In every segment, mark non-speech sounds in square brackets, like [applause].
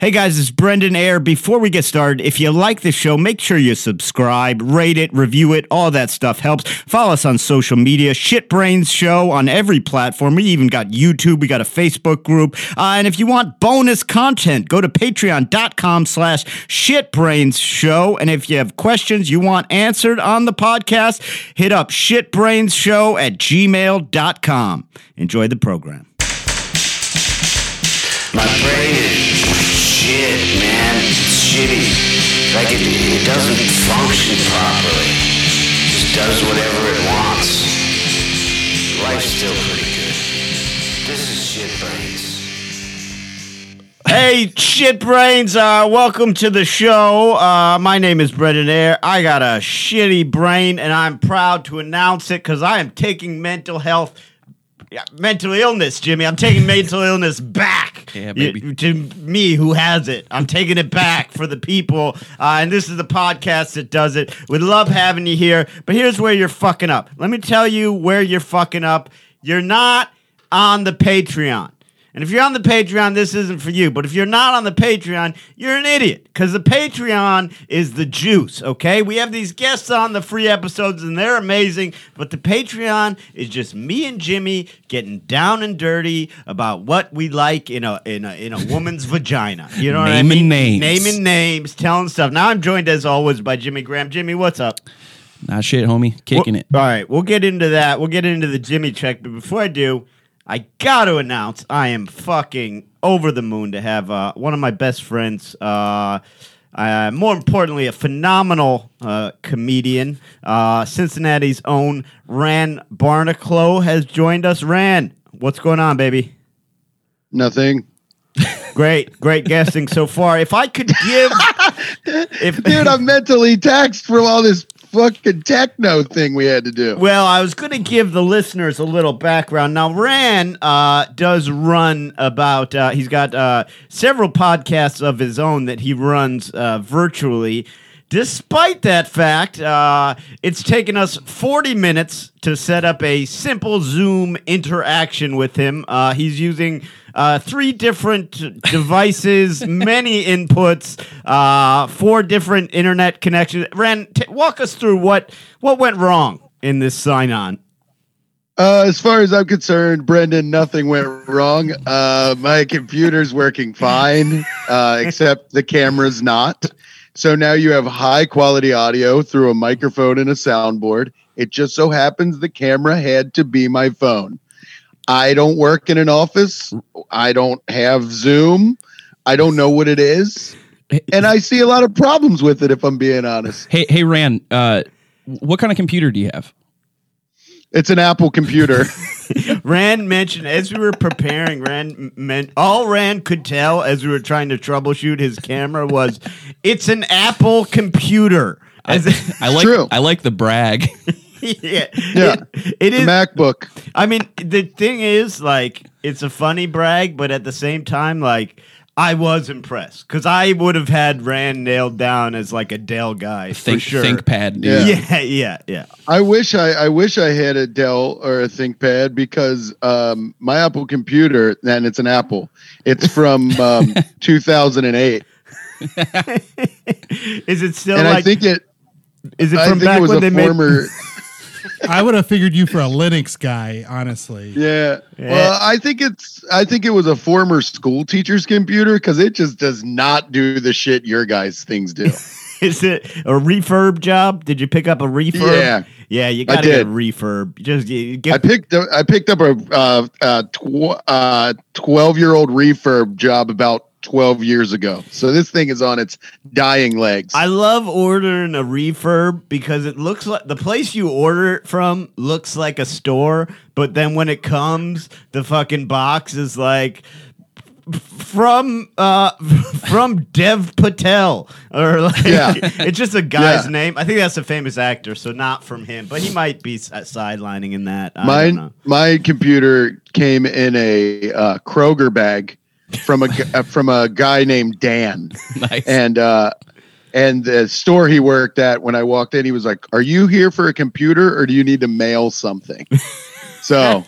Hey guys, it's Brendan Air. Before we get started, if you like the show, make sure you subscribe, rate it, review it. All that stuff helps. Follow us on social media, Shitbrains Show on every platform. We even got YouTube. We got a Facebook group. Uh, and if you want bonus content, go to patreon.com slash shitbrains show. And if you have questions you want answered on the podcast, hit up shitbrainshow at gmail.com. Enjoy the program. My brain is shit, man. It's shitty. Like it, it doesn't function properly. It just does whatever it wants. Life's still pretty good. This is shit brains. Hey, shit brains! Uh, welcome to the show. Uh, my name is Brendan Air. I got a shitty brain, and I'm proud to announce it because I am taking mental health, yeah, mental illness, Jimmy. I'm taking mental illness back Yeah, y- baby. to me who has it. I'm taking it back for the people, uh, and this is the podcast that does it. We love having you here, but here's where you're fucking up. Let me tell you where you're fucking up. You're not on the Patreon. And if you're on the Patreon, this isn't for you. But if you're not on the Patreon, you're an idiot. Because the Patreon is the juice, okay? We have these guests on the free episodes, and they're amazing. But the Patreon is just me and Jimmy getting down and dirty about what we like in a in a in a woman's [laughs] vagina. You know what I mean? Naming names. Naming names, telling stuff. Now I'm joined as always by Jimmy Graham. Jimmy, what's up? Not shit, homie. Kicking Well, it. All right, we'll get into that. We'll get into the Jimmy check, but before I do, I got to announce I am fucking over the moon to have uh, one of my best friends. Uh, uh, more importantly, a phenomenal uh, comedian, uh, Cincinnati's own Ran Barnaclough has joined us. Ran, what's going on, baby? Nothing. Great, great guessing so far. If I could give, [laughs] if Dude, I'm mentally taxed from all this fucking techno thing we had to do. Well, I was going to give the listeners a little background. Now, Ran uh, does run about, uh, he's got uh, several podcasts of his own that he runs uh, virtually. Despite that fact, uh, it's taken us 40 minutes to set up a simple Zoom interaction with him. Uh, he's using uh, three different devices, many inputs, uh, four different internet connections. Ran, t- walk us through what what went wrong in this sign on. Uh, as far as I'm concerned, Brendan, nothing went wrong. Uh, my computer's working fine, uh, except the camera's not. So now you have high quality audio through a microphone and a soundboard. It just so happens the camera had to be my phone. I don't work in an office. I don't have Zoom. I don't know what it is. And I see a lot of problems with it, if I'm being honest. Hey, hey, Ran. Uh, what kind of computer do you have? It's an Apple computer. [laughs] Rand mentioned as we were preparing, Rand meant all Rand could tell as we were trying to troubleshoot his camera was it's an Apple computer. As I like. True. I like the brag. [laughs] [laughs] yeah, Yeah. It- it The. MacBook. I mean, the thing is, like, it's a funny brag, but at the same time, like, I was impressed because I would have had Rand nailed down as like a Dell guy Think, for sure. ThinkPad. Yeah. yeah, [laughs] yeah, yeah. I wish I, I wish I had a Dell or a ThinkPad because um, my Apple computer, and it's an Apple. It's from [laughs] um, 2008, is it still and like? I think it. is it I from think back it was when a they made? Former. [laughs] I would have figured you for a Linux guy, honestly. yeah. Yeah. Well, I think it's. I think it was a former school teacher's computer because it just does not do the shit your guys' things do. [laughs] Is it a refurb job? Did you pick up a refurb? Yeah. Yeah, you got to get a refurb. Just get, I picked. up- I picked up a uh, uh, tw- uh, 12 year old refurb job about 12 years ago. So this thing is on its dying legs. I love ordering a refurb because it looks like the place you order it from looks like a store, but then when it comes, the fucking box is like from uh [laughs] from Dev Patel or like Yeah. [laughs] it's just a guy's Yeah. name. I think that's a famous actor, so not from him, but he might be s- sidelining in that. I know. my computer came in a uh, Kroger bag from a uh, from a guy named Dan, [laughs] Nice. and uh, and the store he worked at. When I walked in, he was like, "Are you here for a computer, or do you need to mail something?" [laughs] So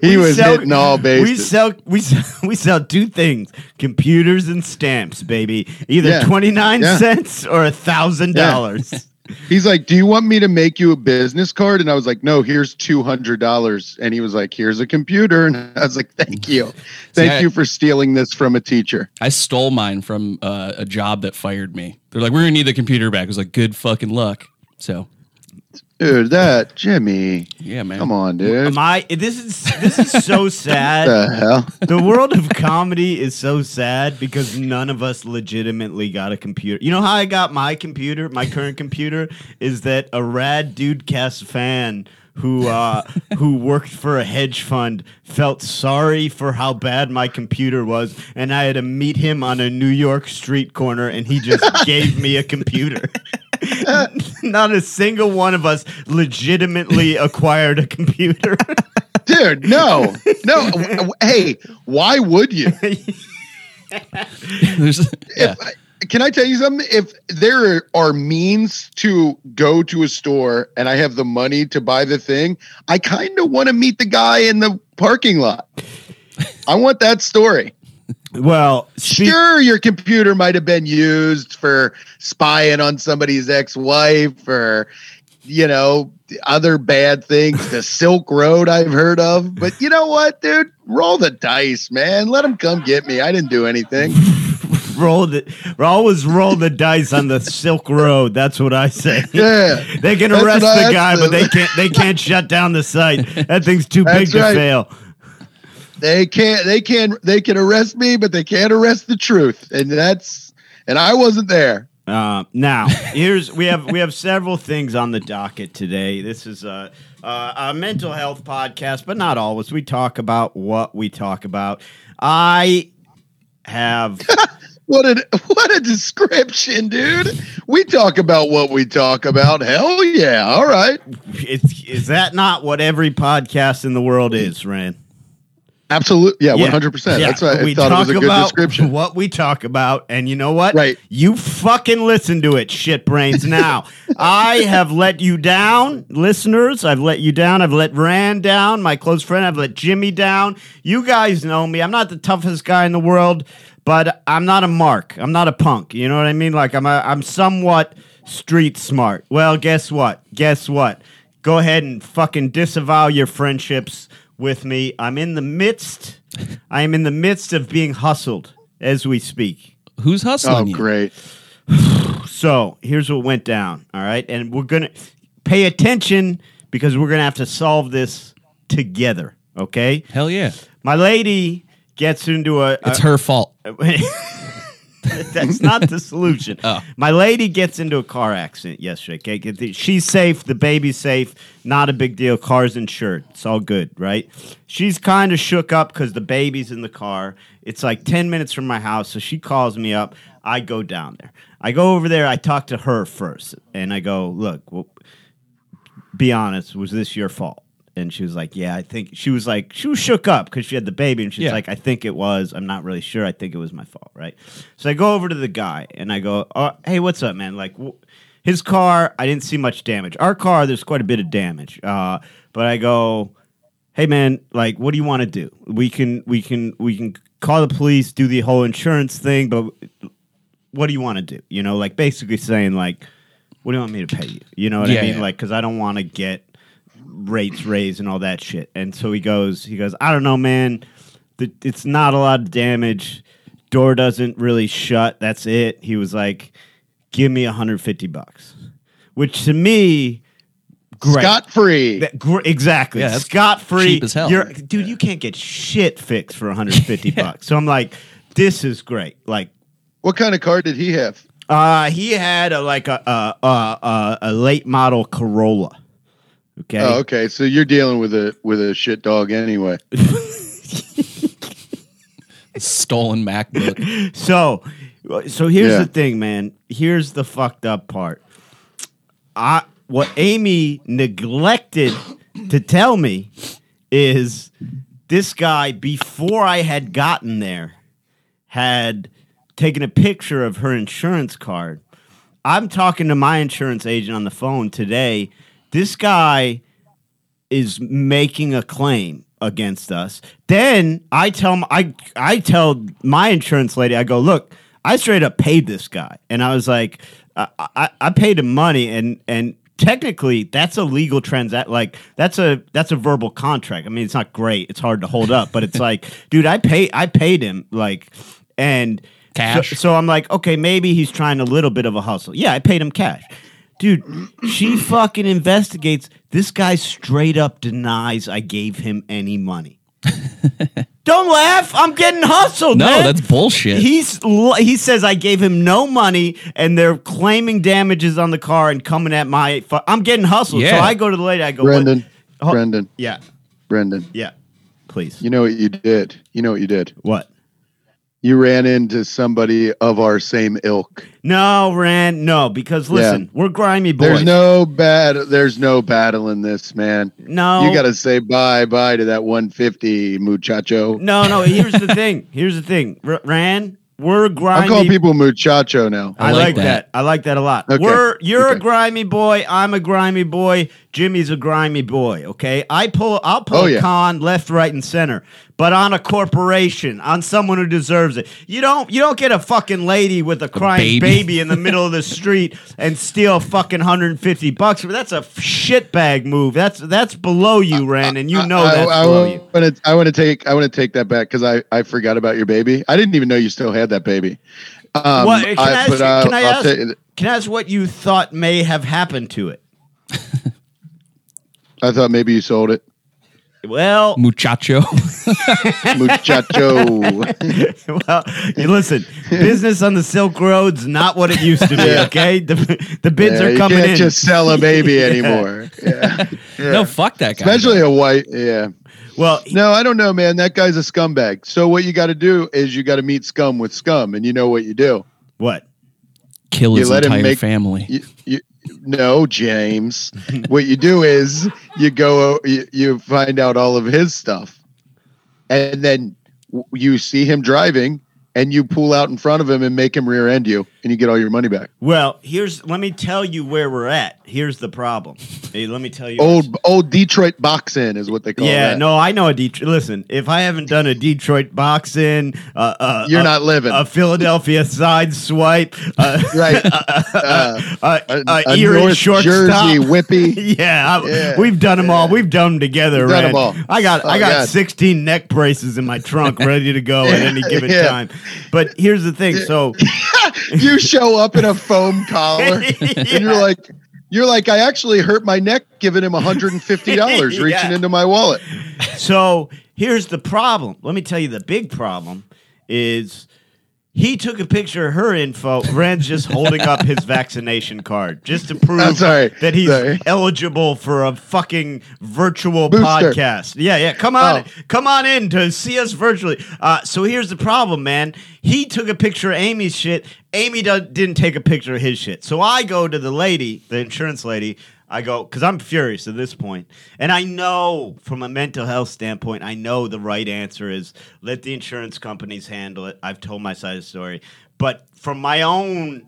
He We was sell- hitting all We bases. sell we sell, [laughs] we sell two things: computers and stamps, baby. Either Yeah. twenty nine Yeah. cents or a thousand dollars. He's like, "Do you want me to make you a business card?" And I was like, "No, here's two hundred dollars." And he was like, "Here's a computer." And I was like, "Thank you, thank I- you for stealing this from a teacher." I stole mine from uh, a job that fired me. They're like, we're gonna need the computer back. I was like, good fucking luck. So Dude, that Jimmy, yeah, man. come on, dude. My this is this is so [laughs] sad. the hell? the world of comedy is so sad because none of us legitimately got a computer. You know how I got my computer, my current computer, is that a rad dude cast fan who uh, who worked for a hedge fund felt sorry for how bad my computer was, and I had to meet him on a New York street corner, and he just [laughs] gave me a computer. Not a single one of us legitimately [laughs] acquired a computer. Dude, no, no. w- w- hey, why would you? There's- yeah. If, can I tell you something? If there are means to go to a store and I have the money to buy the thing, I kind of want to meet the guy in the parking lot. I want that story. Well, speak- Sure, your computer might have been used for spying on somebody's ex-wife or you know other bad things. The [laughs] Silk Road I've heard of, but you know what, dude? Roll the dice, man. Let them come get me. I didn't do anything. [laughs] roll the always roll the dice on the Silk Road. That's what I say. [laughs] Yeah. They can arrest the guy, but they can't. They can't shut down the site. That thing's too big That's to fail. They can't. They can. They can arrest me, but they can't arrest the truth, and that's. And I wasn't there. Uh, now, here's we have we have several things on the docket today. This is a, a, a mental health podcast, but not always. We talk about what we talk about. I have [laughs] What a what a description, dude. We talk about what we talk about. Hell yeah! All right, it's, is that not what every podcast in the world is, Rand? Absolutely. Yeah, hundred percent. Yeah, That's why I we thought it was talk a good about description. What we talk about, and you know what? Right. You fucking listen to it, shit brains. Now, [laughs] I have let you down, listeners. I've let you down. I've let Rand down, my close friend. I've let Jimmy down. You guys know me. I'm not the toughest guy in the world, but I'm not a mark. I'm not a punk. You know what I mean? Like I'm a, I'm somewhat street smart. Well, guess what? Guess what? Go ahead and fucking disavow your friendships with me. I'm in the midst. I am in the midst of being hustled as we speak. Who's hustling Oh, you? great. [sighs] So here's what went down. All right, and we're gonna pay attention because we're gonna have to solve this together. Okay, Hell yeah. my lady gets into a. It's her fault. [laughs] [laughs] That's not the solution. [laughs] Oh. My lady gets into a car accident yesterday. Okay, she's safe. The baby's safe. Not a big deal. Car's insured. It's all good, right? She's kind of shook up because the baby's in the car. It's like ten minutes from my house, so she calls me up. I go down there. I go over there. I talk to her first, and I go, "Look, well, be honest. Was this your fault?" And she was like, "Yeah, I think." She was like, she was shook up because she had the baby, and she's Yeah. like, "I think it was. I'm not really sure. I think it was my fault, right?" So I go over to the guy and I go, oh, "Hey, what's up, man? Like, wh- his car, I didn't see much damage. Our car, there's quite a bit of damage. Uh, but I go, hey, man, like, what do you want to do? We can, we can, we can call the police, do the whole insurance thing, but what do you want to do? You know, like basically saying like, what do you want me to pay you? You know what Yeah, I mean? yeah. Like, because I don't want to get rates raised and all that shit. And so he goes, he goes, I don't know, man. The, it's not a lot of damage. Door doesn't really shut. That's it. He was like, give me 150 bucks, which to me, great. Scot free. Gr- exactly. Yeah, Scot free. cheap as hell. You're, dude, you can't get shit fixed for 150 [laughs] bucks. So I'm like, this is great. Like, What kind of car did he have? uh, he had a, like a a, a a a late model Corolla. Okay. Oh, okay. So you're dealing with a with a shit dog anyway. Stolen MacBook. [laughs] So, so here's Yeah. the thing, man. Here's the fucked up part. I what Amy neglected to tell me is this guy before I had gotten there had taken a picture of her insurance card. I'm talking to my insurance agent on the phone today. This guy is making a claim against us. Then I tell I I tell my insurance lady, I go, look, I straight up paid this guy, and I was like, I, I, I paid him money, and and technically that's a legal transact like that's a that's a verbal contract. I mean it's not great. It's hard to hold up but it's [laughs] like dude i pay i paid him like and Cash? so, so i'm like okay maybe he's trying a little bit of a hustle. Yeah i paid him cash dude she fucking investigates this guy straight up denies i gave him any money [laughs] don't laugh i'm getting hustled No, man. that's bullshit. He's he says I gave him no money, and they're claiming damages on the car and coming at my. Fu- I'm getting hustled, so I go to the lady. I go, Brendan, Oh. Brendan, Yeah, Brendan. yeah. Please. You know what you did? You know what you did? what? You ran into somebody of our same ilk. No, Rand. No, because listen, we're grimy boys. There's no bad. There's no battle in this, man. no. You got to say bye bye to that 150 muchacho. No, no. Here's the thing. [laughs] Here's the thing. R- Rand, we're grimy. I'm calling people muchacho now. I, I like like that. that. I like that a lot. Okay. We're you're a grimy boy. I'm a grimy boy. Jimmy's a grimy boy. Okay. I pull. I'll pull Oh, a yeah. con left, right, and center. But on a corporation, on someone who deserves it. You don't. You don't get a fucking lady with a crying baby. baby in the [laughs] middle of the street and steal fucking 150 bucks. That's a shitbag move. That's that's below you, Ren, and you know I, that's I, below you. want to. I want to take. I want to take that back because I I forgot about your baby. I didn't even know you still had that baby. Um, What, can I ask but, uh, can I ask- ta- Can I ask what you thought may have happened to it? [laughs] I thought maybe you sold it, Well, [laughs] Muchacho. muchacho. [laughs] well, you listen, business on the Silk Road's not what it used to be. Yeah. Okay, the the bids yeah, are coming. you coming can't in. just sell a baby [laughs] anymore. Yeah. Yeah. No, fuck that guy. Especially a white. Yeah. well, No, I don't know, man. That guy's a scumbag. So what you got to do is you got to meet scum with scum, and you know what you do. what? kill you his let him entire make- family. You, you, no, James. what you do is you go, you, find out all of his stuff, and then you see him driving, and you pull out in front of him and make him rear end you, and you get all your money back. Well, here's let me tell you where we're at. Here's the problem. Hey, let me tell you. Old old Detroit box in is what they call it. yeah, that. no, I know a Detroit. Listen, if I haven't done a Detroit box in, uh, uh, You're a- not living. a Philadelphia side swipe, uh, right. [laughs] uh, a, uh, a Erie North shortstop. Jersey whippy. [laughs] Yeah, I- Yeah. we've done them all. We've done them together. We've done 'em Ren. all. I got I Oh, got God. 16 neck braces in my trunk ready to go at any [laughs] given Yeah. time. But here's the thing. So [laughs] you show up in a foam collar, [laughs] and you're like, you're like, I actually hurt my neck giving him [laughs] $150 reaching Yeah. into my wallet. so here's the problem. Let me tell you the big problem is he took a picture of her info. Ren's just holding up his vaccination card just to prove sorry. that he's Sorry. eligible for a fucking virtual Booster. podcast. Yeah, yeah. Come on, Oh. come on in to see us virtually. Uh, so here's the problem, man. He took a picture of Amy's shit. Amy do- didn't take a picture of his shit. So I go to the lady, the insurance lady. I go because I'm furious at this point, and I know from a mental health standpoint, I know the right answer is let the insurance companies handle it. I've told my side of the story, but from my own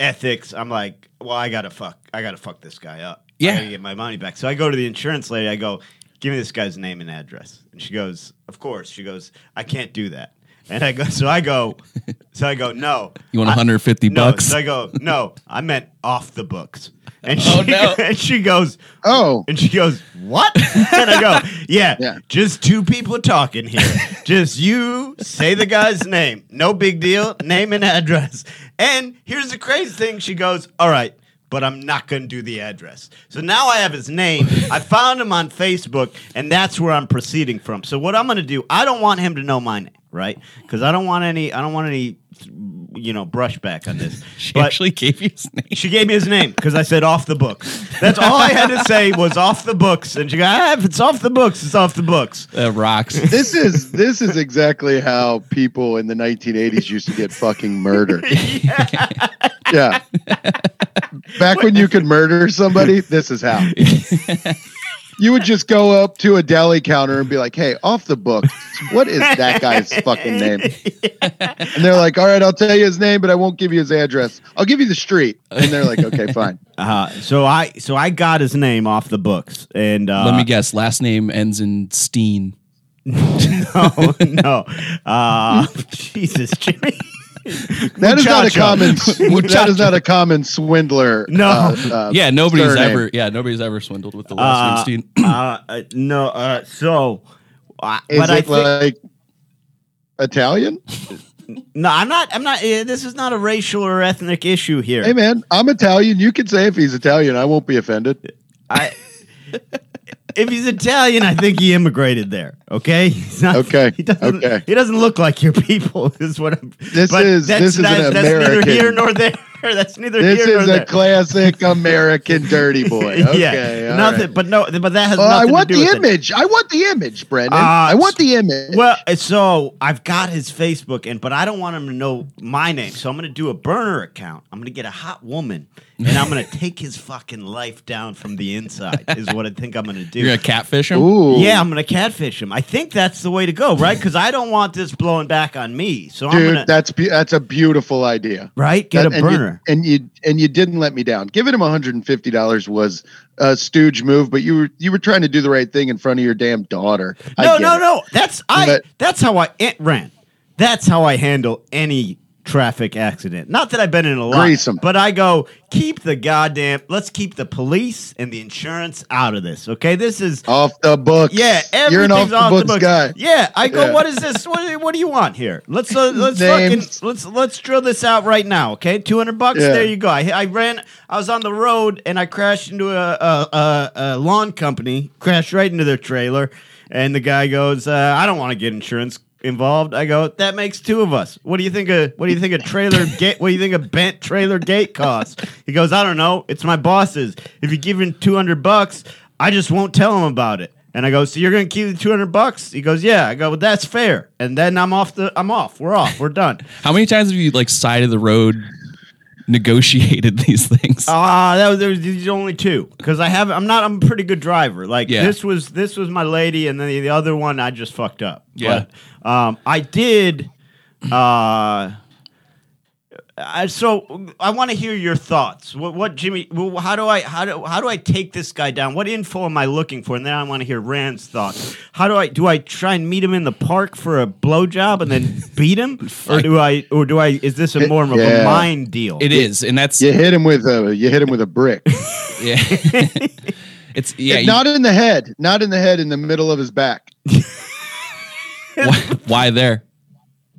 ethics, I'm like, well, I gotta fuck, I gotta fuck this guy up. Yeah, I gotta get my money back. So I go to the insurance lady. I go, give me this guy's name and address, and she goes, of course. She goes, I can't do that. And I go, [laughs] so I go, so I go, no. You want I- 150 no. bucks? So I go, no, I meant off the books. And oh, she, Oh, no. [laughs] and she goes, Oh, and she goes, What? [laughs] and I go, yeah, Yeah. just two people talking here. [laughs] just you say the guy's name. No big deal. Name and address. And here's the crazy thing. She goes, All right, but I'm not going to do the address. So now I have his name. I found him on Facebook, and that's where I'm proceeding from. So what I'm going to do, I don't want him to know my name, right? Because I don't want any, I don't want any, you know, brushback on this. [laughs] She But- actually gave you his name. she gave me his name because I said off the books. That's all I had to say was off the books. And she goes, ah, if it's off the books, it's off the books. That rocks. [laughs] this is this is exactly how people in the 1980s used to get fucking murdered. [laughs] yeah. Back when you could murder somebody, this is how. You would just go up to a deli counter and be like, "Hey, off the book, what is that guy's fucking name?" [laughs] And they're like, "All right, I'll tell you his name, but I won't give you his address. I'll give you the street." And they're like, "Okay, [laughs] fine." Uh, so I so I got his name off the books, and uh, Let me guess. Last name ends in Steen. [laughs] no, no, uh, Jesus, Jimmy. That is not a common. [laughs] that is not a common swindler. No. uh, uh, Yeah, nobody's surname. ever. Yeah, nobody's ever swindled with the last Uh, name Steen. uh, uh, no, uh, so, uh, Is but I it think like Italian? no, I'm not. I'm not. Uh, this is not a racial or ethnic issue here. Hey man, I'm Italian. You can say if he's Italian, I won't be offended. I, if he's Italian, I think he immigrated there. Okay. [laughs] He's not, Okay, He doesn't. okay. He doesn't look like your people. [laughs] Is what I'm. This is- that's, this is an that's neither here nor there. [laughs] That's neither This here is nor a there. classic American dirty boy. Okay, yeah. Nothing. right. But no. But that has Well, I nothing want to do the with it. image. I want the image, Brendan. Uh, I want the image. Well, so I've got his Facebook, and but I don't want him to know my name. So I'm going to do a burner account. I'm going to get a hot woman, and I'm going [laughs] to take his fucking life down from the inside. Is what I think I'm going to do. You're gonna catfish him. Ooh, Yeah, I'm going to catfish him. I think that's the way to go, right? [laughs] Because I don't want this blowing back on me. So I'm dude, going to that's be- that's a beautiful idea. right get That- a and you- burner. and you and you didn't let me down. Giving him 150 dollars was a stooge move, but you were you were trying to do the right thing in front of your damn daughter. No, no, it. no. That's I. But- that's how I it ran. That's how I handle any traffic accident. Not that I've been in a lot, but I go keep the goddamn. Let's keep the police and the insurance out of this. Okay, this is. Off the books. Yeah, you're an everything's off the books, guy. Yeah, I go. Yeah. What is this? What, do- what do you want here? Let's uh, [laughs] let's fucking let's let's drill this out right now. Okay, two hundred bucks. Yeah. There you go. I, I ran. I was on the road and I crashed into a, a, a, a lawn company. Crashed right into their trailer, and the guy goes, uh, "I don't want to get insurance." Involved, I go. That makes two of us. What do you think? A what do you think a trailer [laughs] gate? What do you think a bent trailer gate costs? He goes, I don't know. It's my boss's. If you give him two hundred bucks, I just won't tell him about it. And I go, so you're gonna keep the two hundred bucks? He goes, yeah. I go, well, that's fair. And then I'm off the, I'm off. We're off. We're done. How many times have you like side of the road negotiated [laughs] these things? Ah, that was there was these only two because I have, I'm not, I'm a pretty good driver. Like Yeah. this was, this was my lady, and then the, the other one I just fucked up. Yeah. But, um, I did. Uh, I, so I want to hear your thoughts. What, what Jimmy? Well, how do I how do how do I take this guy down? What info am I looking for? And then I want to hear Rand's thoughts. How do I do? I try and meet him in the park for a blowjob and then [laughs] beat him, or do I or do I? Is this a more of a mind deal? it is, and that's You hit him with a you hit him with a brick. [laughs] yeah. [laughs] it's yeah. you- not in the head, not in the head, in the middle of his back. why, why there?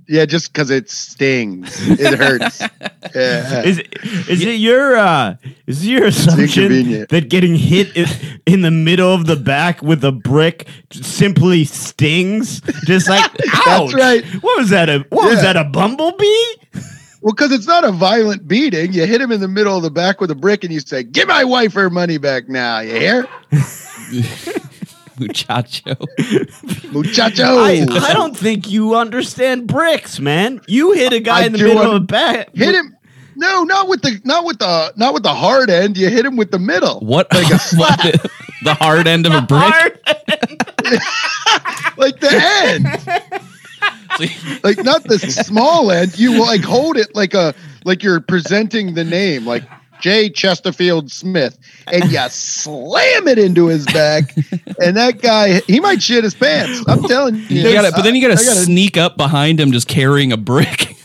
Yeah, just because it stings, it hurts. [laughs] Yeah. Is it, is it your uh, is it your assumption that getting hit in, in the middle of the back with a brick simply stings? Just like [laughs] ouch! right. What was that? A what was that? A bumblebee? Well, because it's not a violent beating. You hit him in the middle of the back with a brick, and you say, "Give my wife her money back now." You hear, [laughs] Muchacho. [laughs] muchacho? I, I don't think you understand bricks, man. You hit a guy I in the middle un- of the bat. hit him. No, not with the not with the not with the hard end. You hit him with the middle. What? Like a [laughs] what the, the hard end of a [laughs] brick? Like the end. like not the small end. You like hold it like a like you're presenting the name, like J. Chesterfield Smith, and you [laughs] slam it into his back, and that guy he might shit his pants. I'm telling you. You gotta, but then you gotta, gotta sneak up behind him, just carrying a brick.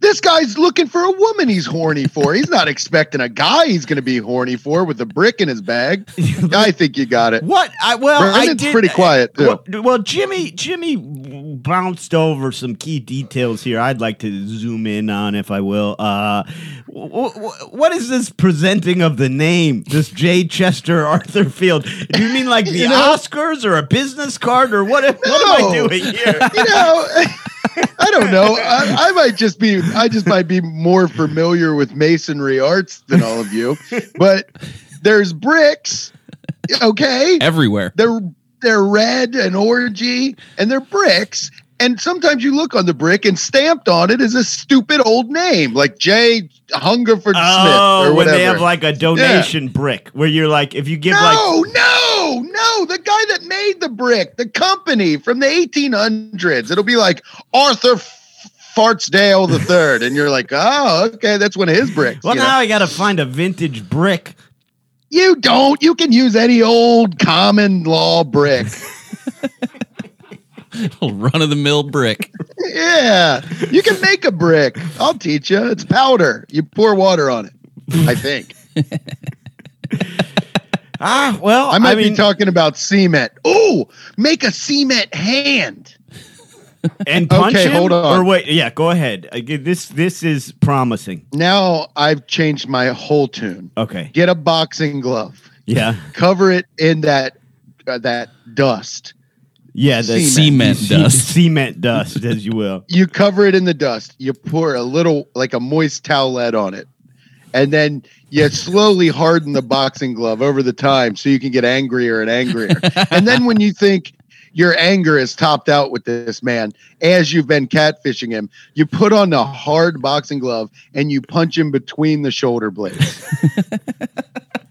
This guy's looking for a woman he's horny for. He's not expecting a guy he's going to be horny for with a brick in his bag. [laughs] I think you got it. What? I well, I Brandon's did. pretty quiet, too. Well, well, Jimmy, Jimmy bounced over some key details here. I'd like to zoom in on, if I will. Uh, w- w- what is this presenting of the name? This J. Chester Arthur Field? Do you mean like [laughs] the You know- Oscars or a business card or what? What am I doing here? You know, [laughs] [laughs] I don't know. I, I might just be, I just might be more familiar with masonry arts than all of you. But there's bricks, okay? Everywhere. They're they're red and orangey, and they're bricks. And sometimes you look on the brick and stamped on it is a stupid old name like J. Hungerford Oh, Smith or whatever. when they have like a donation brick where you're like, if you give no, like, no, no. The guy that made the brick, the company from the 1800s, it'll be like Arthur Fartsdale the third, and you're like, oh, okay, that's one of his bricks. well, you, now know? I got to find a vintage brick. you don't. You can use any old common law brick. [laughs] [laughs] Run of the mill brick. yeah, you can make a brick. I'll teach you. It's powder. You pour water on it. I think. [laughs] Ah, well, I might mean, be talking about cement. Oh, make a cement hand. and punch Okay, him? hold on. Or wait, yeah, go ahead. This this is promising. Now I've changed my whole tune. Okay, Get a boxing glove. yeah, cover it in that uh, that dust. Yeah, the Cement ce- [laughs] dust. [laughs] cement dust, as you will. You cover it in the dust. You pour a little like a moist towelette on it, and then you slowly harden the boxing glove over the time so you can get angrier and angrier. [laughs] and then when you think your anger is topped out with this man as you've been catfishing him, you put on the hard boxing glove and you punch him between the shoulder blades. [laughs]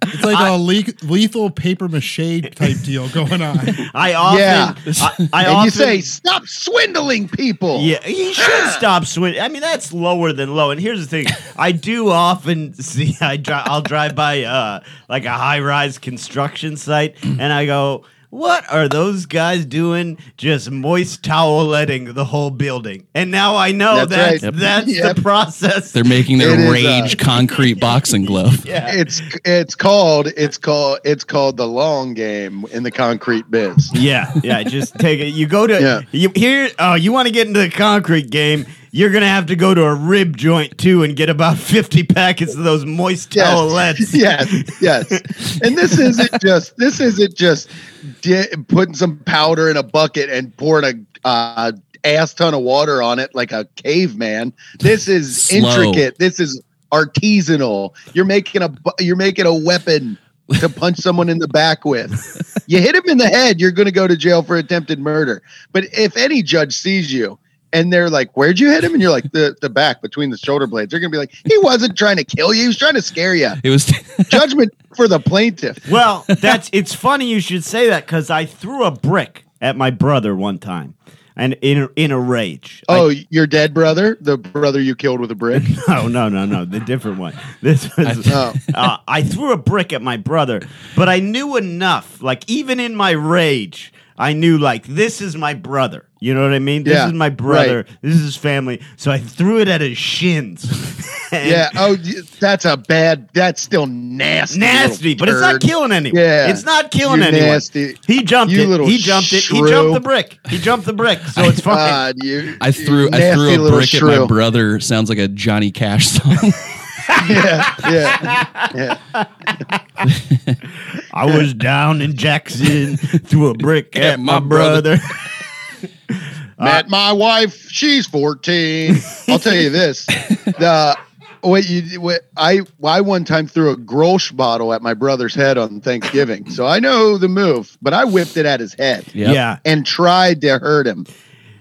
It's like a le- lethal paper mache type deal going on. [laughs] I often, Yeah. I, I and often, you say, "Stop swindling people." Yeah, he should [laughs] stop swinging. I mean, that's lower than low. And here's the thing: I do often see. I dri- I'll drive by uh, like a high-rise construction site, and I go, "What are those guys doing? Just moist toweletting the whole building." And now I know That's that's right. that's Yep. the process. They're making their It is, uh, rage concrete boxing [laughs] glove. yeah. it's it's called it's called it's called the long game in the concrete biz. Yeah, yeah. Just take it. You go to Yeah. you here. Oh, you want to get into the concrete game? You're gonna have to go to a rib joint too and get about [laughs] fifty packets of those moist towelettes. [laughs] yes, yes. And this isn't just this isn't just di- putting some powder in a bucket and pouring a uh, ass ton of water on it like a caveman. This is [laughs] Slow. intricate. This is artisanal. You're making a you're making a weapon to punch someone in the back with. You hit him in the head, you're going to go to jail for attempted murder. But if any judge sees you and they're like, "Where'd you hit him?" and you're like, "The the back between the shoulder blades," they're going to be like, "He wasn't trying to kill you. He was trying to scare you." It was [laughs] Judgment for the plaintiff. Well, that's it's funny you should say that because I threw a brick at my brother one time, and in a, in a rage. I- Oh, your dead brother, the brother you killed with a brick. [laughs] no, no, no, no, the different one. This was. [laughs] Oh. uh, I threw a brick at my brother, but I knew enough. Like even in my rage, I knew like this is my brother. You know what I mean? This Yeah, is my brother. This is his family. So I threw it at his shins. [laughs] Yeah. Oh, that's a bad. That's still nasty. Nasty, but it's not killing anyone. Yeah. It's not killing You anyone. nasty- He jumped you it. little He jumped it. He jumped the brick. He jumped the brick. So [laughs] it's fine. God, you. I threw I threw a little brick at my brother. Sounds like a Johnny Cash song. [laughs] Yeah, yeah, yeah. I was [laughs] down in Jackson, threw a brick [laughs] at my my brother. brother. [laughs] Met my wife. She's fourteen. I'll tell you this. The what you what I I one time threw a Grolsch bottle at my brother's head on Thanksgiving, so I know the move. But I whipped it at his head Yep. Yeah. and tried to hurt him.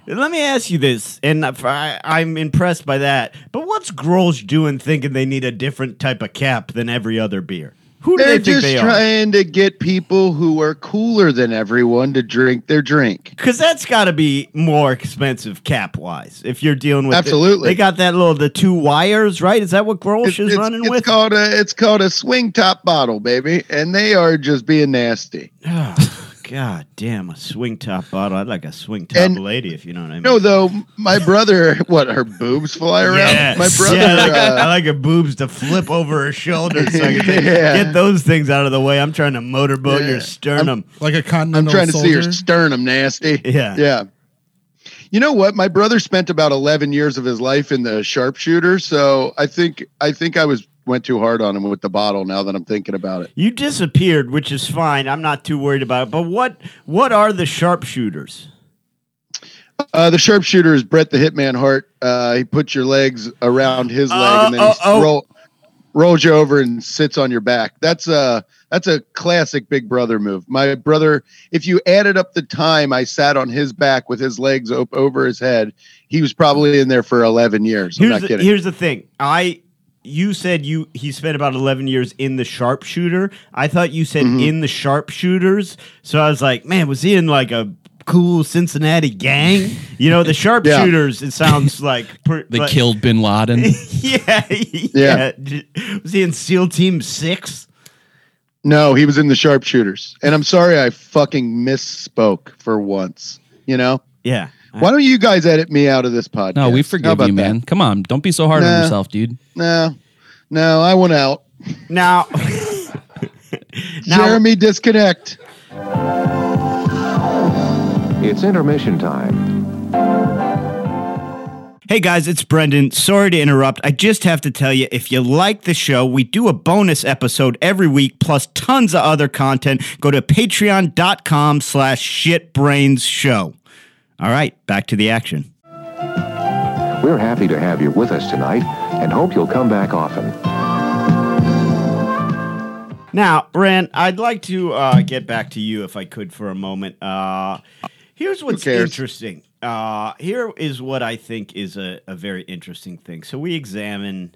Let me ask you this, and I, I'm impressed by that. But what's Grolsch doing, thinking they need a different type of cap than every other beer? Who They're they just they trying to get people who are cooler than everyone to drink their drink. Because that's got to be more expensive cap wise. If you're dealing with Absolutely. they got that little the two wires, right? Is that what Grolsch It's, is it's- running it's with? called a it's called a swing top bottle, baby, and they are just being nasty. [sighs] [laughs] God damn, a swing top bottle. I'd like a swing top And- lady, if you know what I mean. No, though, my brother, what her boobs fly around? Yeah. My brother, Yeah, I, like, I uh, like her boobs to flip over her shoulders so I can take- [laughs] Yeah. get those things out of the way. I'm trying to motorboat Yeah. your sternum. Like a continental I'm continental trying to see your sternum nasty. Yeah. Yeah. You know what? My brother spent about 11 years of his life in the sharpshooter, so I think I think I was went too hard on him with the bottle. Now that I'm thinking about it, You disappeared, which is fine. I'm not too worried about it. But what what are the sharpshooters? uh, the sharpshooter is Bret the Hitman Hart. Uh, he puts your legs around his leg Oh, and then oh, he oh. roll rolls you over and sits on your back. That's a that's a classic Big Brother move. My brother, if you added up the time I sat on his back with his legs op- over his head, he was probably in there for eleven years. I'm not the, kidding. here's the thing. I you said you he spent about 11 years in the sharpshooter. I thought you said Mm-hmm. in the sharpshooters. So I was like, man, was he in like a cool Cincinnati gang? You know, the [laughs] sharpshooters. It sounds [laughs] like per, They like- killed Bin Laden. [laughs] yeah, yeah. Was he in SEAL Team Six? No, he was in the sharpshooters. And I'm sorry I fucking misspoke for once. You know? Yeah. Why don't you guys edit me out of this podcast? No, we forgive about you, that? man. Come on, don't be so hard Nah. on yourself, dude. No. No, I went out. Now, [laughs] now Jeremy disconnect. It's intermission time. Hey guys, it's Brendan. Sorry to interrupt. I just have to tell you if you like the show, we do a bonus episode every week plus tons of other content. Go to patreon.com slash shitbrainshow. All right, back to the action. We're happy to have you with us tonight and hope you'll come back often. Now, Rand, I'd like to uh, get back to you if I could for a moment. Uh, here's what's interesting. Uh, here is what I think is a, a very interesting thing. So we examine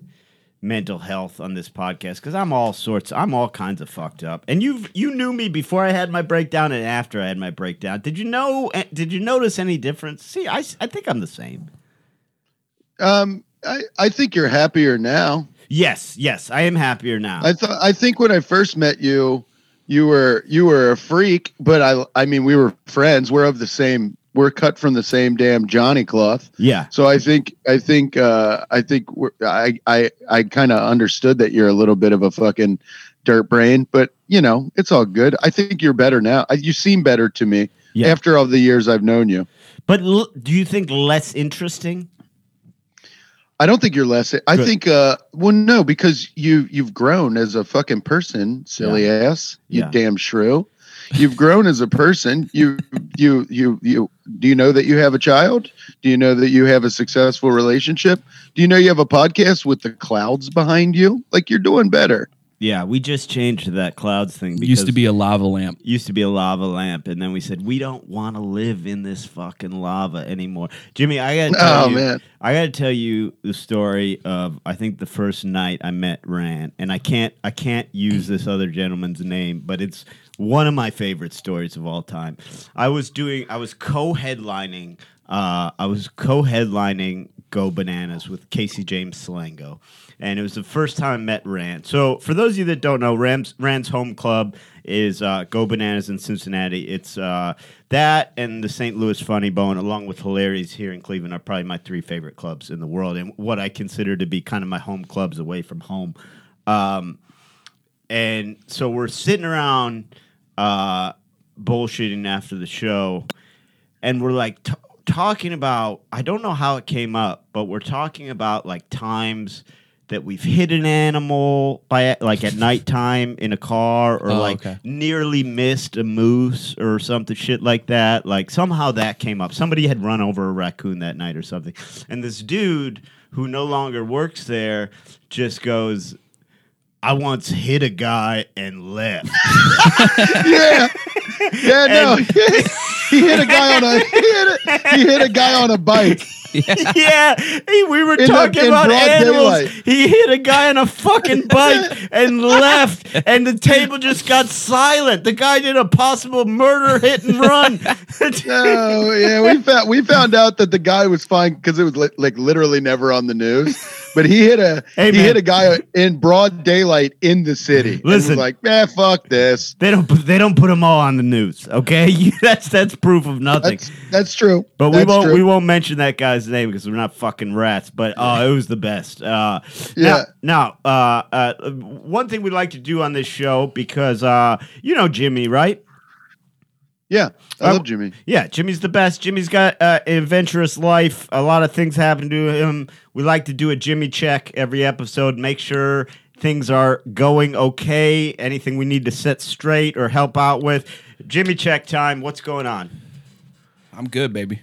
mental health on this podcast because I'm all sorts, I'm all kinds of fucked up. And you you knew me before I had my breakdown and after I had my breakdown. Did you know? eh, Did you notice any difference? See, I I think I'm the same. Um, I, I think you're happier now. Yes, yes, I am happier now. I thought I think when I first met you, you were you were a freak, but I I mean we were friends. We're of the same. We're cut from the same damn Johnny cloth. yeah. So I think I think uh, I think we're, I I I kind of understood that you're a little bit of a fucking dirt brain, but you know it's all good. I think you're better now. I, you seem better to me Yeah. after all the years I've known you. But l- do you think less interesting? I don't think you're less. I Good. think uh well no because you you've grown as a fucking person, silly ass. You Yeah. damn shrew. You've grown as a person. You you you you do you know that you have a child? Do you know that you have a successful relationship? Do you know you have a podcast with the clouds behind you? Like you're doing better. Yeah, we just changed that clouds thing. Because Used to be a lava lamp. used to be a lava lamp, and then we said we don't want to live in this fucking lava anymore. Jimmy, I gotta tell Oh, you, man. I gotta tell you the story of I think the first night I met Rand, and I can't I can't use this other gentleman's name, but it's one of my favorite stories of all time. I was doing I was co-headlining uh, I was co-headlining Go Bananas with Casey James Salengo, and it was the first time I met Rand. So for those of you that don't know, Rand's, Rand's home club is uh, Go Bananas in Cincinnati. It's uh, that and the St. Louis Funny Bone, along with Hilarities here in Cleveland, are probably my three favorite clubs in the world, and what I consider to be kind of my home clubs away from home. Um, and so we're sitting around uh, bullshitting after the show, and we're like t- talking about. I don't know how it came up, but we're talking about like times that we've hit an animal by like at nighttime in a car, or Oh, like okay. nearly missed a moose or something shit like that. Like somehow that came up. Somebody had run over a raccoon that night or something, and this dude who no longer works there just goes. I once hit a guy and left. [laughs] Yeah. Yeah, no. [laughs] he hit a guy on a he hit a, he hit a guy on a bike. yeah, [laughs] he- we were the- talking in about animals. daylight. He hit a guy on a fucking bike and left, and the table just got silent. The guy did a possible murder hit and run. No, yeah, we found we found out that the guy was fine because it was li- like literally never on the news. But he hit a Hey, he man. hit a guy in broad daylight in the city. Listen. like, man, fuck this. they don't. They don't put them all on the news. Okay, [laughs] that's that's proof of nothing. That's that's true. But we won't true. we won't mention that guy's name because we're not fucking rats. But oh, it was the best. Uh, Yeah. Now, now uh, uh, one thing we like to do on this show because uh, you know Jimmy, right? Yeah, I Uh, love Jimmy. Yeah, Jimmy's the best. Jimmy's got uh, an adventurous life. A lot of things happen to him. We like to do a Jimmy check every episode, make sure things are going okay. Anything we need to set straight or help out with. Jimmy check time. What's going on? I'm good, baby.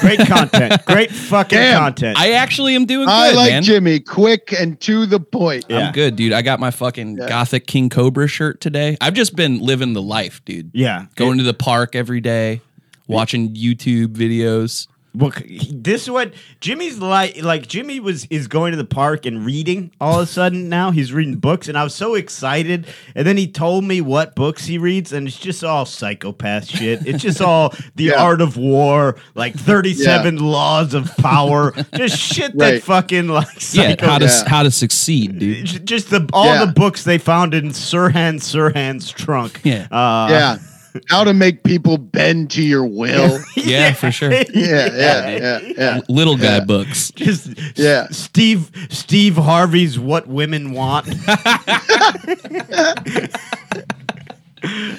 Great content. Great fucking Damn. content. I actually am doing good, I like man. Jimmy, quick and to the point. Yeah. I'm good, dude. I got my fucking Yeah. Gothic King Cobra shirt today. I've just been living the life, dude. yeah. Going to the park every day, watching YouTube videos. Well, this is what Jimmy's like. Like Jimmy was is going to the park and reading. All of a sudden now he's reading books, and I was so excited. And then he told me what books he reads, and it's just all psychopath shit. It's just all the Yeah. art of war, like thirty seven laws of power, [laughs] just shit that fucking like Yeah, how to Yeah. how to succeed, dude. Just the all Yeah. the books they found in Sirhan Sirhan's trunk. Yeah. uh, yeah. [laughs] How to make people bend to your will. [laughs] Yeah, for sure. yeah, yeah, yeah, yeah. Little guy Yeah. books. Just [laughs] Yeah. Steve Steve Harvey's What Women Want.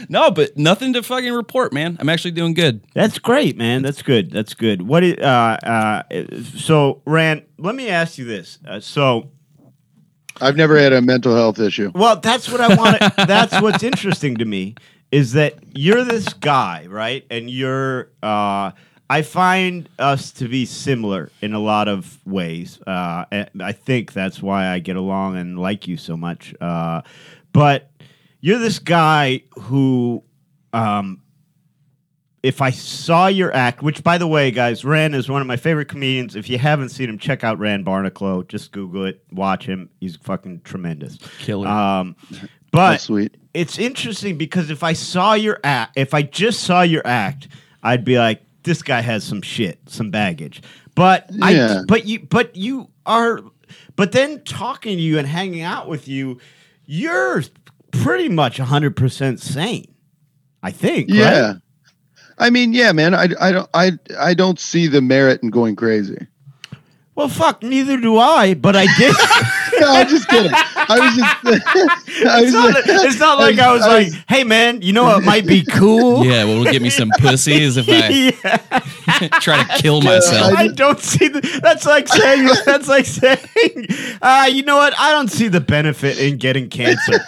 No, but nothing to fucking report, man. I'm actually doing good. That's great, man. That's good. That's good. What is, uh uh so Rand, let me ask you this. Uh, so I've never had a mental health issue. well, that's what I want that's what's interesting to me is that you're this guy, right? And you're uh I find us to be similar in a lot of ways. Uh, and I think that's why I get along and like you so much. Uh, but you're this guy who, um, if I saw your act, which by the way, guys, Rand is one of my favorite comedians. If you haven't seen him, check out Rand Barnacle. Just Google it, watch him. He's fucking tremendous. Killer. Um, but sweet. it's interesting because if I saw your act, if I just saw your act, I'd be like, this guy has some shit, some baggage. But I, but you, but you are, but then talking to you and hanging out with you, you're pretty much hundred percent sane. I think. Yeah. Right? I mean, yeah, man. I, I don't I I don't see the merit in going crazy. Well, fuck. Neither do I. But I did. [laughs] No, I'm just kidding. I was just. [laughs] I was it's, not, just- it's not like I was I like, hey man, you know what might be cool? [laughs] yeah, well, will get me some pussies if I [laughs] try to kill myself. I don't see the. That's like saying. That's like saying. Uh, you know what? I don't see the benefit in getting cancer.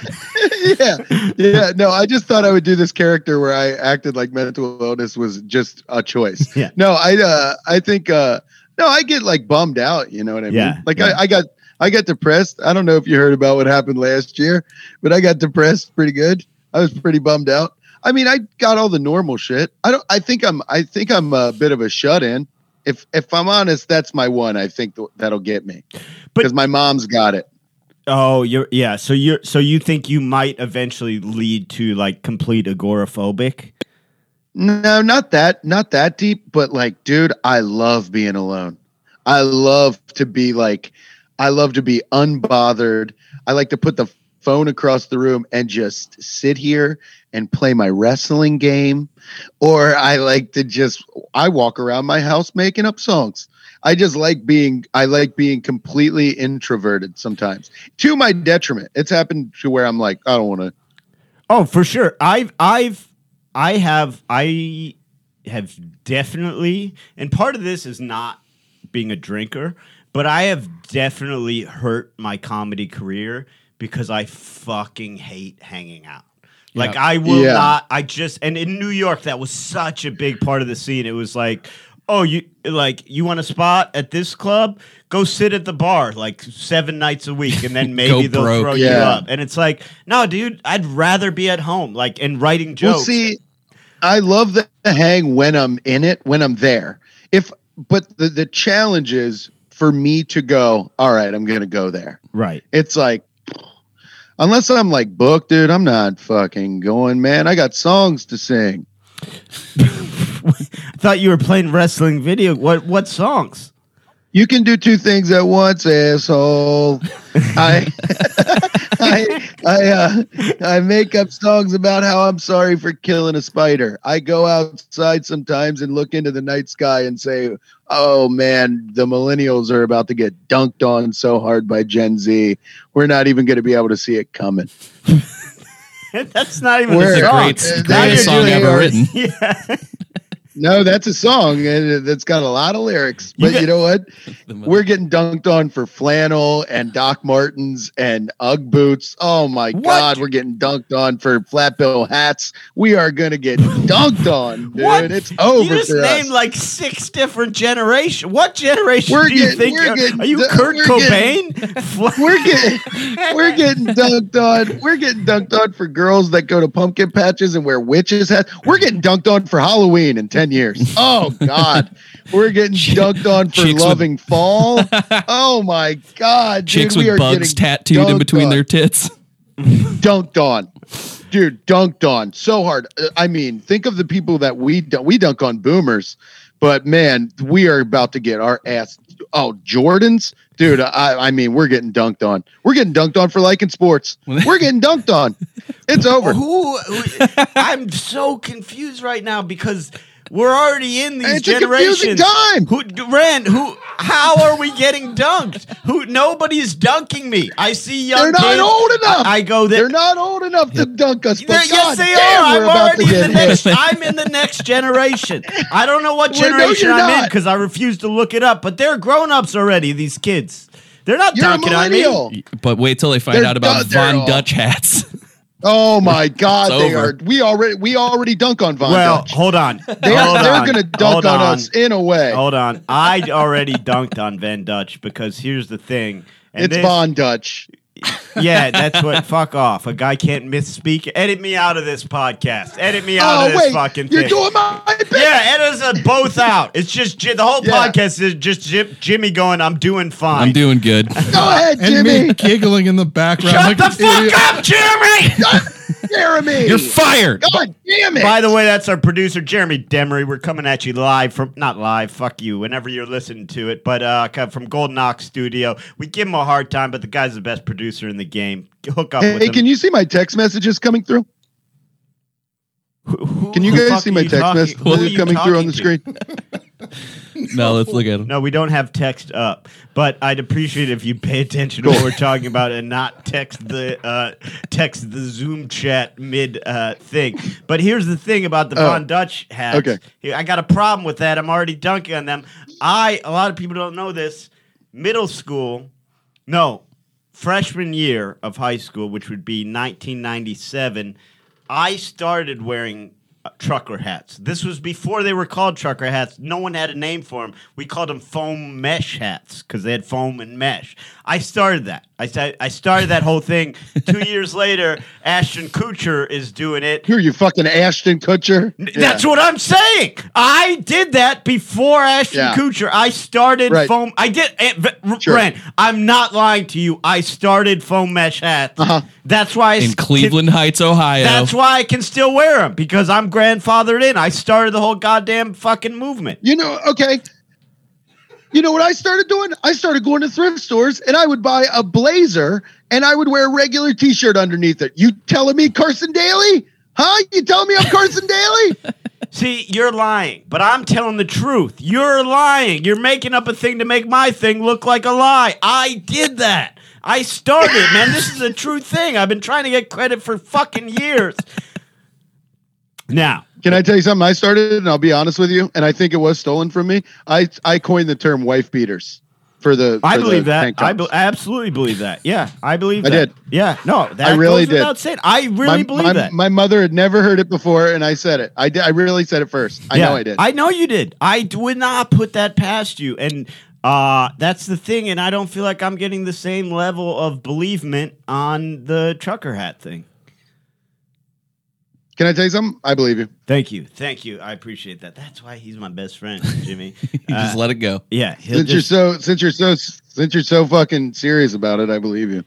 yeah, yeah. No, I just thought I would do this character where I acted like mental illness was just a choice. Yeah. No, I uh, I think uh, no, I get like bummed out. You know what I mean? Like yeah. I, I got I got depressed. I don't know if you heard about what happened last year, but I got depressed pretty good. I was pretty bummed out. I mean, I got all the normal shit. I don't. I think I'm. I think I'm a bit of a shut in. If if I'm honest, that's my one. I think th- that'll get me because my mom's got it. Oh, you're yeah. So you're so you think you might eventually lead to like complete agoraphobic? No, not that, not that deep, but like, dude, I love being alone. I love to be like, I love to be unbothered. I like to put the phone across the room and just sit here and play my wrestling game. Or I like to just, I walk around my house making up songs. I just like being, I like being completely introverted sometimes to my detriment. It's happened to where I'm like, I don't want to. Oh, for sure. I've I've I have I have definitely and part of this is not being a drinker, but I have definitely hurt my comedy career because I fucking hate hanging out. Like Yeah. I will Yeah. not I just and in New York that was such a big part of the scene. It was like Oh, you like you want a spot at this club? Go sit at the bar like seven nights a week, and then [laughs] maybe they'll broke. throw you up. And it's like, no, dude, I'd rather be at home, like and writing jokes. Well, see, I love the hang when I'm in it, when I'm there. If but the the challenge is for me to go. All right, I'm gonna go there. right? It's like unless I'm like booked, dude, I'm not fucking going, man. I got songs to sing. [laughs] I thought you were playing wrestling video. What what songs? You can do two things at once, asshole. [laughs] I [laughs] I I uh, I make up songs about how I'm sorry for killing a spider. I go outside sometimes and look into the night sky and say, "Oh man, the millennials are about to get dunked on so hard by Gen Z. We're not even going to be able to see it coming." [laughs] That's not even Where- a a song. great, greatest song ever written. [laughs] Yeah. No, that's a song and that's got a lot of lyrics. But you, got- know what? [laughs] We're getting dunked on for flannel and Doc Martens and Ugg boots. Oh my God, we're getting dunked on for flat bill hats. We are gonna get dunked on, dude. What? It's over You just named us. like six different generations. What generation We're do you getting- think? we're you're- getting are you Kurt Cobain? Fla- [laughs] we're getting we're getting dunked on. We're getting dunked on for girls that go to pumpkin patches and wear witches hats. We're getting dunked on for Halloween in 10 years. [laughs] Oh God. We're getting dunked on for Chicks with- loving fall. [laughs] Oh my God. Dude, Chicks we with are bugs getting tattooed in between on. their tits. dunked on. Dude, dunked on so hard. I mean, think of the people that we dunk. We dunk on boomers, but man, we are about to get our ass. Oh, Jordans, dude. I, I mean, we're getting dunked on. We're getting dunked on for liking sports. We're getting dunked on. It's [laughs] over. Who? who- I'm so confused right now because we're already in these It's a confusing generations. time. Who, Rand? Who? How are we getting dunked? Who? Nobody's dunking me. I see young. They're not kids. old enough. I, I go there. They're not old enough to dunk us. But They're- yes, they damn, are. I'm already in the get next. I'm in the next generation. I don't know what [laughs] Well, no, generation I'm in because I refuse to look it up. But they're grown ups already. These kids. They're not You're a dunking on me. millennial. But wait till they find They're out about du- Von Dutch hats. [laughs] Oh my God, It's they over. are. We already we already dunk on Von Well, Dutch. hold on. They Hold are, they're on. going to dunk Hold on, us in a way. Hold on. I already dunked on Van Dutch because here's the thing. And it's this- Von Dutch. [laughs] Yeah, that's what. fuck off. A guy can't misspeak. Edit me out of this podcast. Edit me out Oh of this wait, fucking you're thing. doing my bit. yeah, edit us both out. It's just the whole Yeah. podcast is just Jim, Jimmy going. I'm doing fine. I'm doing good. Go ahead, And Jimmy. me giggling in the background. Shut like the fuck idiot. up, Jeremy. Jeremy. You're fired. God damn it. By the way, that's our producer Jeremy Demery. We're coming at you live from not live, fuck you, whenever you're listening to it, but uh from Golden Ox Studio. We give him a hard time, but the guy's the best producer in the game. Hook up with hey, him. can you see my text messages coming through? Who- who- Can you guys see my text talking- messages coming through on the talking screen? [laughs] to? [laughs] No, let's look at them. No, we don't have text up, but I'd appreciate if you pay attention to what we're talking about and not text the uh, text the Zoom chat mid uh, thing. But here's the thing about the Oh. Von Dutch hats. Okay. I got a problem with that. I'm already dunking on them. I a lot of people don't know this. Middle school, no, freshman year of high school, which would be 1997, I started wearing uh, trucker hats. This was before they were called trucker hats. No one had a name for them. We called them foam mesh hats because they had foam and mesh. I started that. I, sta- I started that whole thing. [laughs] Two years later, Ashton Kutcher is doing it. Who are you, fucking Ashton Kutcher? N- That's what I'm saying. I did that before Ashton Yeah. Kutcher. I started Right. foam. I did. eh, v- Sure. Bret, I'm not lying to you. I started foam mesh hats. Uh-huh. That's why I In s- Cleveland Heights, Ohio. That's why I can still wear them because I'm grandfathered in. I started the whole goddamn fucking movement. You know, okay. You know what I started doing? I started going to thrift stores and I would buy a blazer and I would wear a regular t-shirt underneath it. You telling me Carson Daly? Huh? You telling me I'm Carson [laughs] Daly? See, you're lying, but I'm telling the truth. You're lying. You're making up a thing to make my thing look like a lie. I did that. I started, man. This is a true thing. I've been trying to get credit for fucking years. Now, Can I tell you something I started and I'll be honest with you and I think it was stolen from me. I I coined the term wife beaters for the I for the believe that. I, be- I absolutely believe that. Yeah, I believe I that. did. Yeah, no, that I really goes without did. saying. I really my, believe my, that. my mother had never heard it before and I said it. I did I really said it first. I know I did. I know you did. I would not put that past you. And uh, that's the thing. And I don't feel like I'm getting the same level of believement on the trucker hat thing. Can I tell you something? I believe you. Thank you. Thank you. I appreciate that. That's why he's my best friend, Jimmy. [laughs] You just Uh, let it go. yeah. Since just, you're so since you're so since you're so fucking serious about it, I believe you.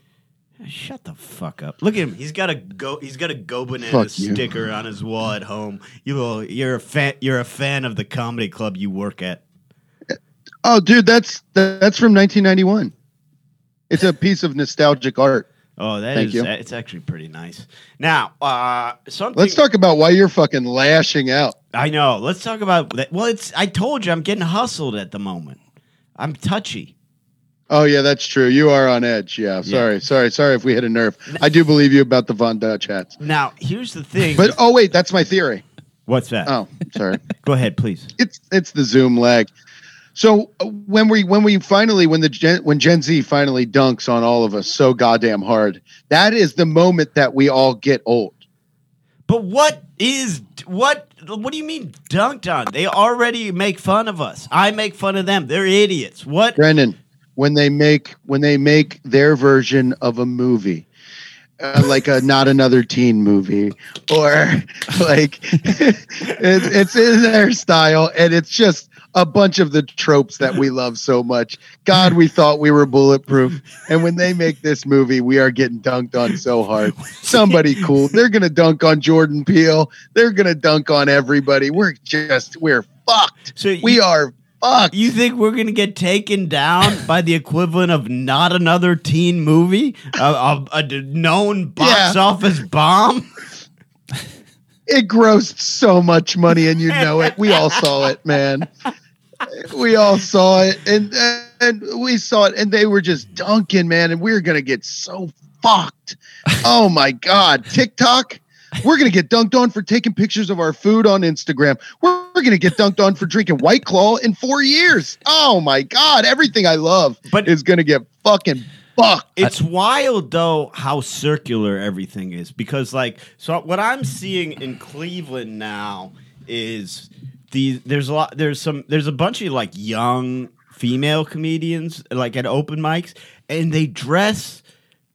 Shut the fuck up! Look at him. He's got a go. He's got a Go Banana Fuck you. sticker on his wall at home. You little, you're a fan. You're a fan of the comedy club you work at. Oh, dude, that's that's from 1991. It's a piece of nostalgic art. Oh, that Thank is. you. It's actually pretty nice. Now, uh, something. Let's talk about why you're fucking lashing out. I know. Let's talk about that. Well, it's. I told you, I'm getting hustled at the moment. I'm touchy. Oh yeah, that's true. You are on edge. Yeah. Sorry, sorry, sorry if we hit a nerve. I do believe you about the Von Dutch hats. Now, here's the thing. But oh wait, that's my theory. What's that? Oh, sorry. [laughs] Go ahead, please. it's it's the Zoom lag. So uh, when we when we finally when the Gen, when Gen Z finally dunks on all of us so goddamn hard, that is the moment that we all get old. But what is what? What do you mean dunked on? They already make fun of us. I make fun of them. They're idiots. What? Brendan, when they make when they make their version of a movie, uh, like a not another teen movie, or like [laughs] it's, it's in their style, and it's just a bunch of the tropes that we love so much. God, we thought we were bulletproof, and when they make this movie, we are getting dunked on so hard. Somebody cool, they're gonna dunk on Jordan Peele. They're gonna dunk on everybody. We're just we're fucked. So we are fucked. You think we're gonna get taken down [laughs] by the equivalent of not another teen movie, a known box Yeah. office bomb? [laughs] it grossed so much money and you know it we all saw it man we all saw it and and we saw it and they were just dunking man and we are gonna get so fucked oh my god tiktok we're gonna get dunked on for taking pictures of our food on instagram. We're, we're gonna get dunked on for drinking white claw in four years. Oh my god everything i love But- is gonna get fucking fucked. It's wild though how circular everything is. Because like so what I'm seeing in Cleveland now is the there's a lot there's some there's a bunch of like young female comedians like at open mics and they dress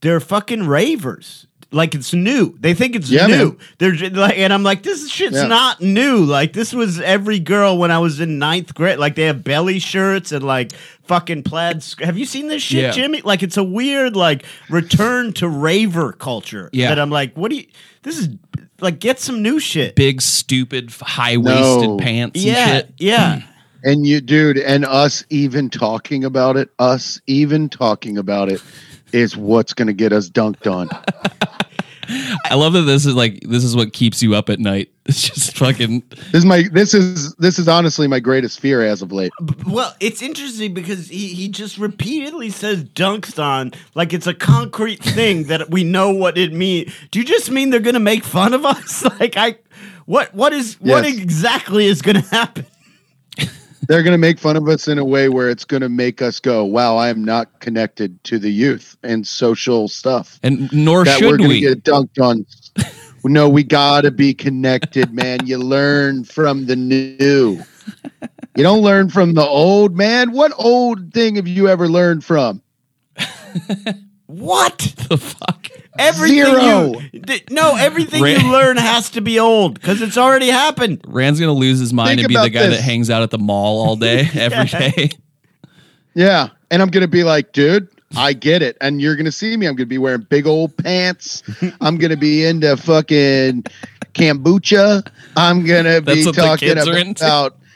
they're fucking ravers like it's new. They think it's Yeah, new. man. They're like, and I'm like, this shit's Yeah. not new. Like this was every girl when I was in ninth grade. Like they have belly shirts and like fucking plaid. sk- Have you seen this shit, Yeah. Jimmy? Like it's a weird like return to raver culture. Yeah. That I'm like, what do you? This is like get some new shit. Big, stupid, high waisted No. pants yeah, and shit. yeah. Hmm. And you, dude, and us even talking about it, us even talking about it is what's going to get us dunked on. [laughs] I love that this is like this is what keeps you up at night. [laughs] It's just fucking This is my, this is, this is honestly my greatest fear as of late. Well, it's interesting because he, he just repeatedly says dunks on like it's a concrete thing that we know what it means. Do you just mean they're gonna make fun of us? [laughs] like I what what is what exactly is gonna happen? They're going to make fun of us in a way where it's going to make us go, wow, I am not connected to the youth and social stuff. and nor that we're going to we. get dunked on. [laughs] no, we got to be connected, man. You learn from the new. You don't learn from the old, man. What old thing have you ever learned from? [laughs] What? [laughs] the fuck? Everything Zero. you th- no, everything Ra- you learn has to be old because it's already happened. Rand's gonna lose his mind Think and be the guy this. that hangs out at the mall all day [laughs] every day. Yeah. And I'm going to be like, dude, I get it. And you're going to see me. I'm going to be wearing big old pants. I'm going to be into fucking kombucha. I'm going to be talking kids are into? about. [laughs]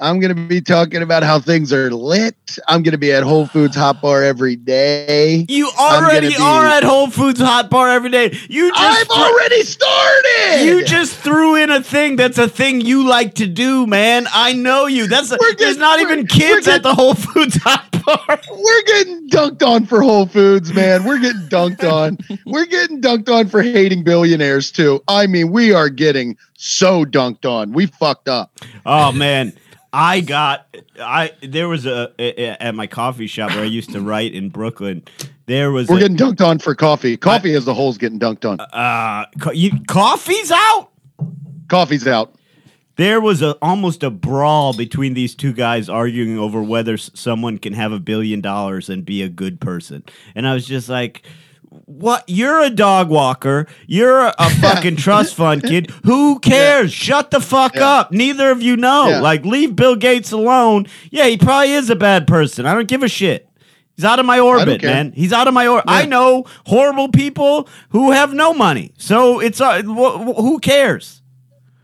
I'm going to be talking about how things are lit. I'm going to be at Whole Foods Hot Bar every day. You already be- are at Whole Foods Hot Bar every day. You just I've thro- already started. You just threw in a thing that's a thing you like to do, man. I know you. That's a, We're there's not even kids we're at the Whole Foods Hot Bar. [laughs] We're getting dunked on for Whole Foods, man. We're getting dunked on. [laughs] We're getting dunked on for hating billionaires too. I mean, we are getting so dunked on. We fucked up. Oh man, I got I there was a, a- at my coffee shop where I used to write in Brooklyn. There was We're a, getting dunked on for coffee. Coffee as the whole's getting dunked on. uh co- you, coffee's out. Coffee's out. There was a almost a brawl between these two guys arguing over whether someone can have a billion dollars and be a good person. And I was just like, "What? You're a dog walker. You're a [laughs] fucking trust fund kid. Who cares? Shut the fuck Yeah. up. Neither of you know. Yeah. Like, leave Bill Gates alone. Yeah, he probably is a bad person. I don't give a shit." He's out of my orbit, man. He's out of my orbit. I know horrible people who have no money. So it's uh, wh- wh- who cares?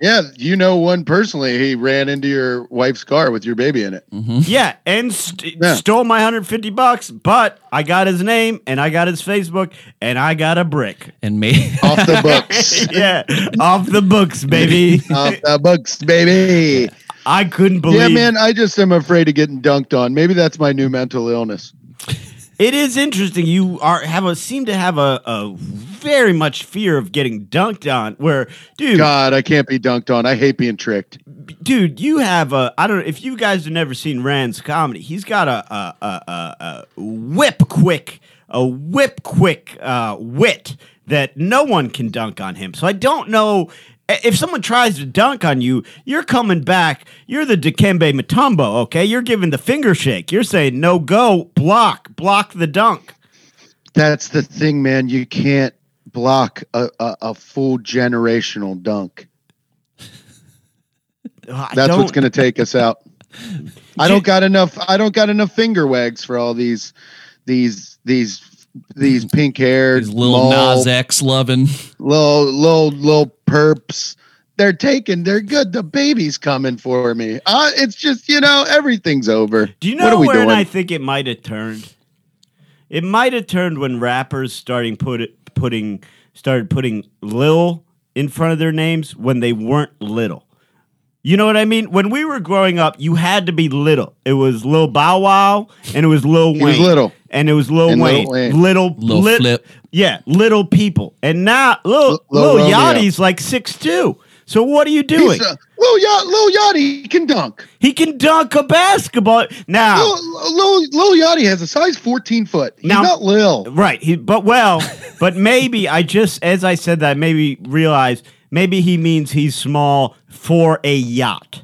Yeah, you know one personally. He ran into your wife's car with your baby in it. Mm-hmm. Yeah, and st- Yeah. stole my 150 bucks, but I got his name and I got his Facebook and I got a brick. And me [laughs] Off the books. [laughs] yeah, off the books, baby. [laughs] Off the books, baby. I couldn't believe Yeah, man. I just am afraid of getting dunked on. Maybe that's my new mental illness. It is interesting. You are have a seem to have a, a very much fear of getting dunked on. Where, dude, God, I can't be dunked on. I hate being tricked. dude, you have a. I don't know if you guys have never seen Rand's comedy. He's got a a a, a, a whip quick, a whip quick uh, wit that no one can dunk on him. So I don't know. If someone tries to dunk on you, you're coming back. You're the Dikembe Mutombo, okay? You're giving the finger shake. You're saying no go, block, block the dunk. That's the thing, man. You can't block a, a, a full generational dunk. [laughs] That's what's going to take us out. I don't [laughs] got enough. I don't got enough finger wags for all these, these, these, these pink haired His little Nas X loving. little, little, little perps. They're taking. They're good. The baby's coming for me. Uh, it's just you know everything's over. Do you what know are we where doing? I think it might have turned? It might have turned when rappers starting put it, putting started putting Lil in front of their names when they weren't little. You know what I mean? When we were growing up, you had to be little. It was Lil Bow Wow and it was Lil Wayne. was little. And it was Lil And Lil Wayne. Wayne. Little Lil lit- Flip. Yeah, little people. And now Lil, Lil Lil Yachty's like six two. So what are you doing? He's, uh, Lil Yacht, Lil Yachty can dunk. he can dunk a basketball. Now Lil, Lil, Lil Yachty has a size 14 foot. He's Now- not Lil. Right. He, but well, but maybe I just as I said that maybe realize maybe he means he's small for a yacht,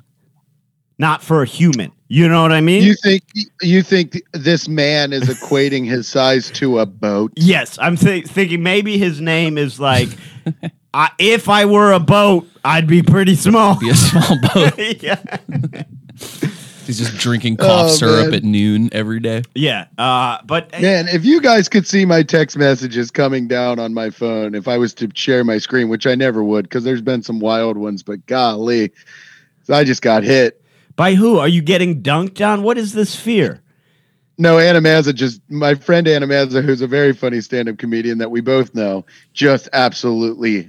not for a human. You know what I mean? You think you think this man is equating his size to a boat? [laughs] yes, I'm th- thinking maybe his name is like, [laughs] I, if I were a boat, I'd be pretty small. Be a small [laughs] boat. yeah. He's just drinking cough Oh, syrup man. at noon every day. Yeah. Uh, but Man, if you guys could see my text messages coming down on my phone, if I was to share my screen, which I never would, because there's been some wild ones, but golly, I just got hit. By who are you getting dunked on? What is this fear? No, Anna Mazza just my friend Anna Mazza, who's a very funny stand-up comedian that we both know, just absolutely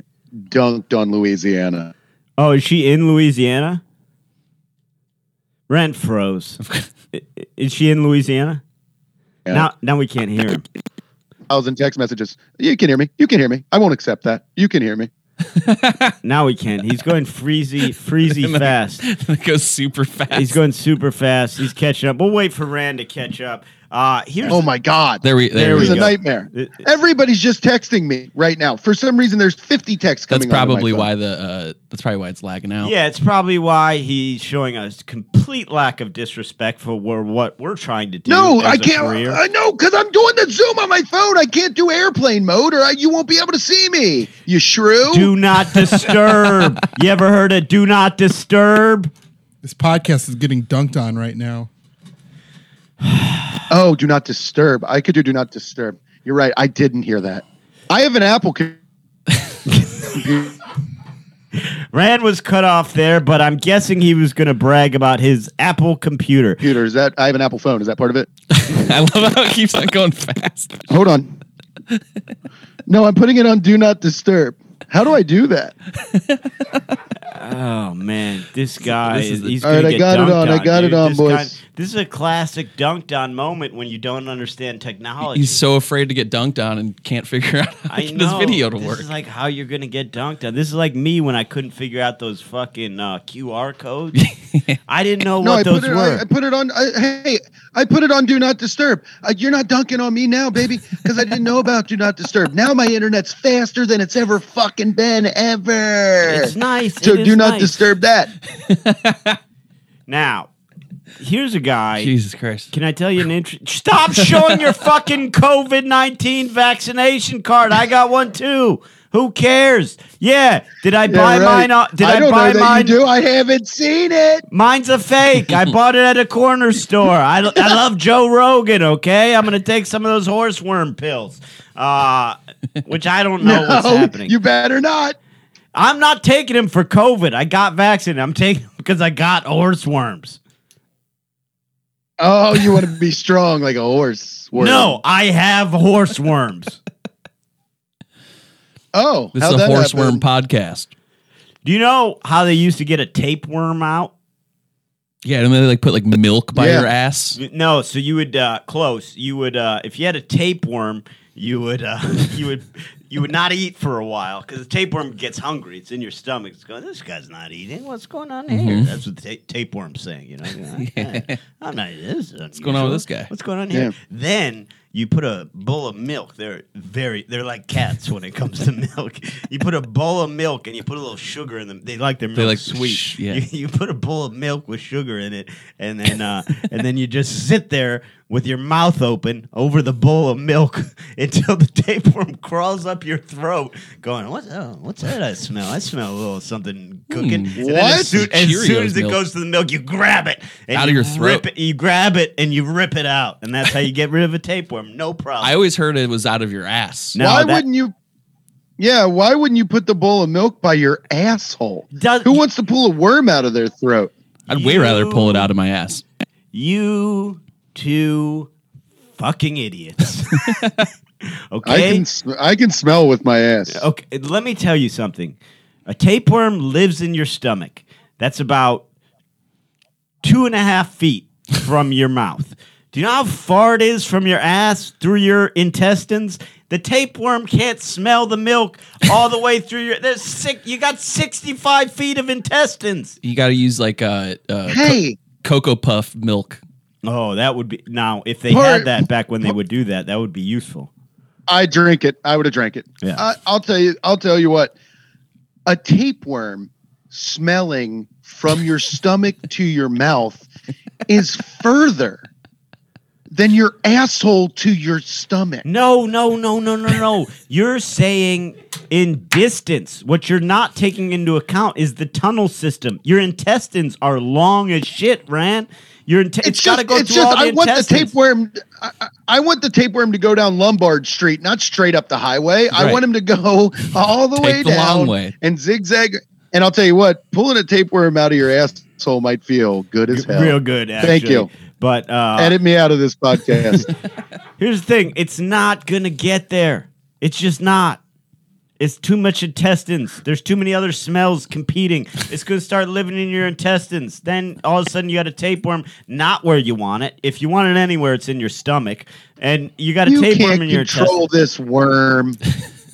dunked on Louisiana. Oh, is she in Louisiana? Rand froze. I- i- is she in Louisiana? Yeah. Now, now we can't hear him. Thousand text messages. You can hear me. You can hear me. I won't accept that. You can hear me. Now we can. He's going freezy, freezy [laughs] fast. it goes super fast. He's going super fast. He's catching up. We'll wait for Rand to catch up. Uh, here's Oh my god. there we There there, we This go. a nightmare. It- Everybody's just texting me right now. For some reason, there's 50 texts That's coming. onto my probably phone. why the uh, that's probably why it's lagging out. yeah. It's probably why he's showing us complete lack of disrespect for where, what we're trying to do. No, as I a can't. career. I know because I'm doing the Zoom on my phone. I can't do airplane mode, or I, you won't be able to see me. You shrew. do not disturb. [laughs] you ever heard of do not disturb? This podcast is getting dunked on right now. [sighs] [sighs] [sighs] Oh, do not disturb. I could do do not disturb. You're right. I didn't hear that. I have an Apple. co- computer. Rand was cut off there, but I'm guessing he was going to brag about his Apple computer. computer. Is that I have an Apple phone? Is that part of it? [laughs] I love how it keeps on going fast. Hold on. No, I'm putting it on do not disturb. How do I do that? Oh man, this guy This is is the- he's All I got it dunked on, I got dude. it on, This boys. guy- this is a classic dunked on moment when you don't understand technology. He's so afraid to get dunked on and can't [laughs] figure out how to I get know. his video to this work. is like how you're gonna get dunked on. This is like me when I couldn't figure out those fucking uh, QR codes. [laughs] I didn't know No, what I those put it. were. I, I put it on. I, hey, I put it on do not disturb. Uh, you're not dunking on me now, baby, because I didn't know about do not disturb. Now my internet's faster than it's ever fucking been ever. it's nice. so it is do not nice. disturb that. [laughs] Now, here's a guy. Jesus Christ. Can I tell you an interesting? Stop showing your fucking COVID 19 vaccination card. I got one too. Who cares? Yeah. Did I buy right. mine? on- Did I, don't buy know that mine? you do. I haven't seen it. Mine's a fake. I bought it at a corner store. I, I love Joe Rogan, okay? I'm going to take some of those horseworm pills, uh, which I don't [laughs] know what's happening. You better not. I'm not taking him for COVID. I got vaccinated. I'm taking him because I got horse worms. Oh, you want to be strong like a horse. worm. No, I have horse worms. [laughs] Oh, This is a horse horseworm happen? podcast. Do you know how they used to get a tapeworm out? Yeah, and then they like put like milk by Yeah. your ass. No, so you would uh, close. You would uh, if you had a tapeworm, you would uh, [laughs] you would you would not eat for a while because the tapeworm gets hungry. It's in your stomach. It's going. This guy's not eating. What's going on here? That's what the ta- tapeworm's saying. You know, yeah. I, am not. This What's going on with this guy? What's going on here? Yeah. Then you put a bowl of milk. They're very. They're like cats when it comes to [laughs] milk. You put a bowl of milk and you put a little sugar in them. They like their milk They like sweet. sh- yeah. [laughs] You, you put a bowl of milk with sugar in it, and then uh, and then you just sit there with your mouth open over the bowl of milk [laughs] until the tapeworm crawls up your throat, going, "What's oh, uh, what's that? I smell. I smell a little something cooking." Hmm, and then What? As soon, as, soon as it milk. goes to the milk, you grab it and Out of you your throat. Rip it, you grab it and you rip it out, and that's how you get rid of a tapeworm. No problem. I always heard it was out of your ass. No, why that- wouldn't you? Yeah, why wouldn't you put the bowl of milk by your asshole? Does- Who wants to pull a worm out of their throat? I'd way rather pull it out of my ass. you two fucking idiots. okay. [laughs] I okay. can sm- I can smell with my ass. Okay, let me tell you something. A tapeworm lives in your stomach. That's about two and a half feet from your mouth. Do you know how far it is from your ass through your intestines? The tapeworm can't smell the milk all the way through your. There's six, you got 65 feet of intestines. You got to use like a, uh, Hey, Cocoa Puff milk. Oh, that would be. Now, if they had that back when they would do that, that would be useful. I drink it. I would have drank it. Yeah. I, I'll tell you. I'll tell you what. A tapeworm smelling from your stomach to your mouth is further than your asshole to your stomach. No, no, no, no, no, no. You're saying in distance. What you're not taking into account is the tunnel system. Your intestines are long as shit, Rand. Your inte- it's, It's got to just, go it's through just all the I want the tapeworm. I, I- want the tapeworm to go down Lombard Street, not straight up the highway. I want him to go all the Take way the down long way. and zigzag. And I'll tell you what, pulling a tapeworm out of your asshole might feel good as hell. Real good, actually. Thank you. But uh, Edit me out of this podcast. [laughs] here's the thing: it's not gonna get there. It's just not. It's too much intestines. There's too many other smells competing. It's gonna start living in your intestines. Then all of a sudden you got a tapeworm not where you want it. If you want it anywhere, it's in your stomach, and you got a you tapeworm can't in your control intestines. this worm.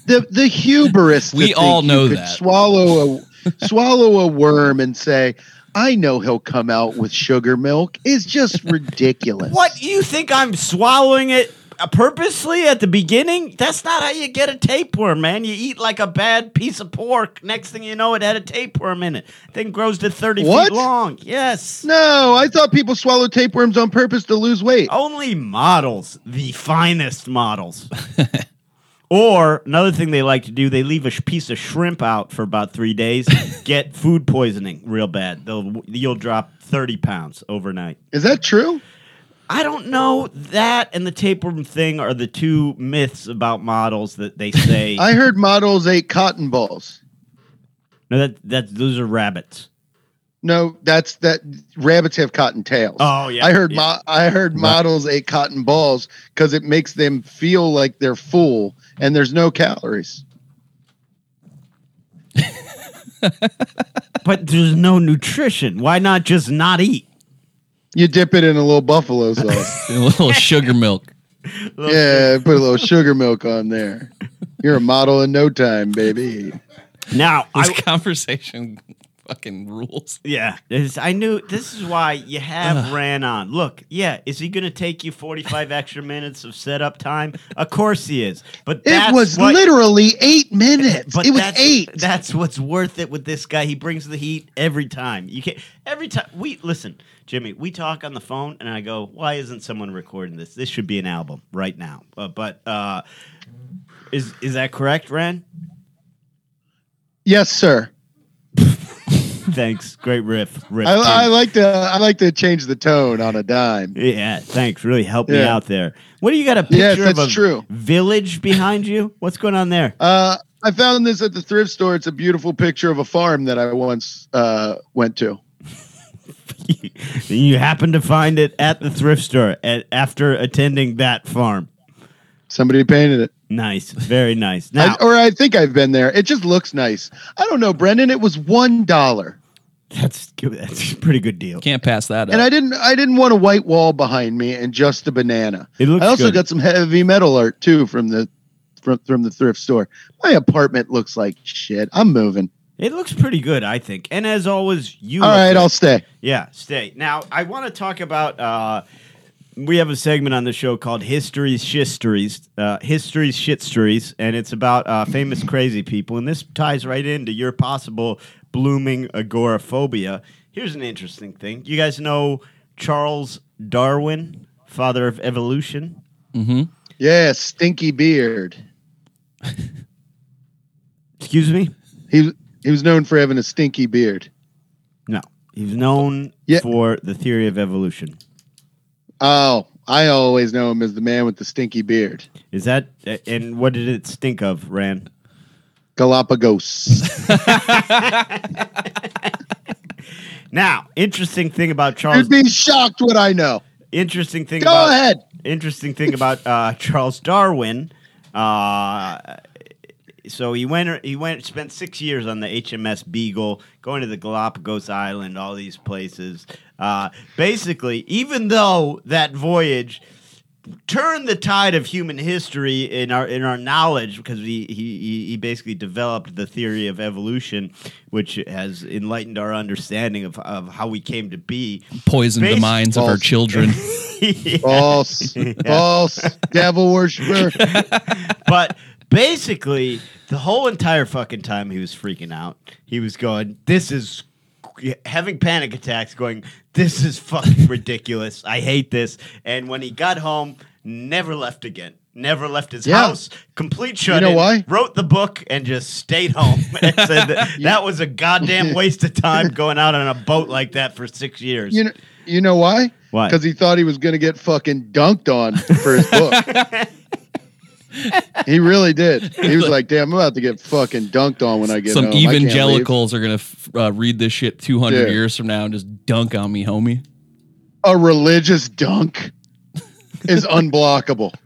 The the hubris. [laughs] We all you know could that. Swallow a [laughs] swallow a worm and say, "I know he'll come out with sugar milk." It's just [laughs] ridiculous. What you think I'm swallowing it Uh, purposely at the beginning? That's not how you get a tapeworm, man. You eat like a bad piece of pork. Next thing you know, it had a tapeworm in it. Thing grows to thirty What? feet long. Yes. No, I thought people swallow tapeworms on purpose to lose weight. Only models, the finest models. [laughs] or another thing they like to do, they leave a sh- piece of shrimp out for about three days, [laughs] get food poisoning real bad. They'll you'll drop thirty pounds overnight. Is that true? I don't know. That and the tapeworm thing are the two myths about models that they [laughs] say. I heard models ate cotton balls. no, that that those are rabbits. No, that's that rabbits have cotton tails. Oh yeah, I heard yeah. mo- I heard models ate cotton balls because it makes them feel like they're full and there's no calories. [laughs] but there's no nutrition. Why not just not eat? You dip it in a little buffalo sauce. [laughs] A little sugar milk. [laughs] yeah, put a little sugar milk on there. You're a model in no time, baby. Now, [laughs] This I, conversation fucking rules. yeah, this, I knew this is why you have Rand on. Look, yeah, is he going to take you 45 extra minutes of setup time? Of course he is. But It was what- literally eight minutes. But it was that's, eight. That's what's worth it with this guy. He brings the heat every time. You can't every time we listen, Jimmy. We talk on the phone, and I go, "Why isn't someone recording this? This should be an album right now." Uh, but uh, is is that correct, Rand? yes, sir. [laughs] Thanks. Great riff. riff I, I like to I like to change the tone on a dime. yeah, thanks. Really helped me out there. What do you got a picture Yes, of a true. village behind you? What's going on there? Uh, I found this at the thrift store. It's a beautiful picture of a farm that I once uh, went to. [laughs] you happen to find it at the thrift store at, after attending that farm. Somebody painted it. Nice, very nice. Now, I, or I think I've been there. It just looks nice. I don't know, Brendan. It was one dollar. That's good. That's a pretty good deal. Can't pass that And. I didn't I didn't want a white wall behind me and just a banana. It looks I also good. got some heavy metal art too from the from, from the thrift store. My apartment looks like shit. I'm moving. It looks pretty good, I think. And as always, you. All right, good. I'll stay. Yeah, stay. Now, I want to talk about. Uh, we have a segment on the show called History's Shistories, uh, History's Shitstories, and it's about uh, famous crazy people. And this ties right into your possible blooming agoraphobia. Here's an interesting thing. You guys know Charles Darwin, father of evolution? Mm-hmm. Yeah, stinky beard. [laughs] Excuse me? He he was known for having a stinky beard. No. He's known Yeah. for the theory of evolution. Oh, I always know him as the man with the stinky beard. Is that, and what did it stink of, Rand? Galapagos. [laughs] Now, interesting thing about Charles You'd be shocked what I know. interesting thing Go about ahead. interesting thing about uh, Charles Darwin. Uh, so he went he went spent six years on the HMS Beagle, going to the Galapagos Island, all these places. Uh, basically, even though that voyage turned the tide of human history in our in our knowledge because he, he he basically developed the theory of evolution, which has enlightened our understanding of, of how we came to be. Poisoned the Base- minds of our False. children. [laughs] False. False. Devil worshiper. [laughs] but basically, the whole entire fucking time he was freaking out. He was going, "This is." Having panic attacks, going, This is fucking [laughs] ridiculous. I hate this. And when he got home, never left again. Never left his Yeah. house. Complete shut You know why? Wrote the book and just stayed home. [laughs] and said that, [laughs] that was a goddamn waste of time going out on a boat like that for six years. You know you know why? Why? Because he thought he was gonna get fucking dunked on for his book. [laughs] he really did. He was like, "Damn, I'm about to get fucking dunked on when I get Some home. I can't leave." evangelicals are gonna f- uh, read this shit 200 Yeah. years from now and just dunk on me, homie. A religious dunk is unblockable. [laughs]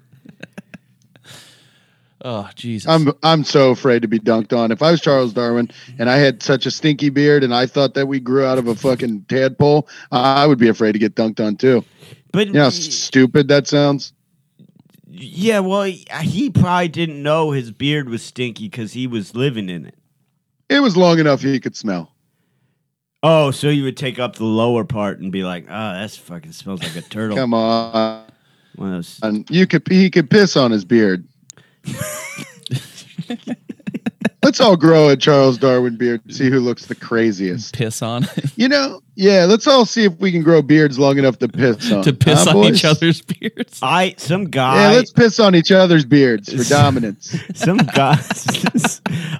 Oh Jesus! I'm I'm so afraid to be dunked on. If I was Charles Darwin and I had such a stinky beard and I thought that we grew out of a fucking tadpole, I would be afraid to get dunked on too. but You know how stupid that sounds? Yeah, well, he, he probably didn't know his beard was stinky because he was living in it. It was long enough he could smell. Oh, so you would take up the lower part and be like, "Oh, that's fucking smells like a turtle." Come on. One of those- And you could he could piss on his beard. [laughs] let's all grow a Charles Darwin beard to see who looks the craziest. piss on [laughs] You know, yeah, let's all see if we can grow beards long enough to piss [laughs] on. to piss Huh, on boys? each other's beards. I some guys Yeah, guy, let's piss on each other's beards for [laughs] dominance. some guy.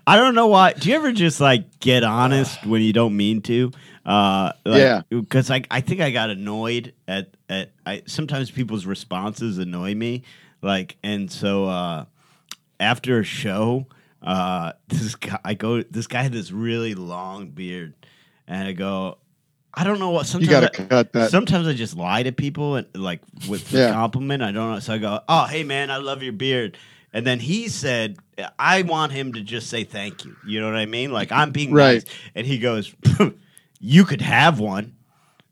I don't know why. Do you ever just like get honest when you don't mean to? Uh, like, Yeah. because I I think I got annoyed at at I sometimes people's responses annoy me, like and so uh, after a show, uh, [laughs] this guy I go this guy had this really long beard, and I go. I don't know what. You Sometimes got I- cut that. Sometimes I just lie to people and like with the Yeah. compliment. I don't know. So I go, "Oh, hey man, I love your beard." And then he said, "I want him to just say thank you." You know what I mean? Like I'm being Right. nice. And he goes, [laughs] "You could have one."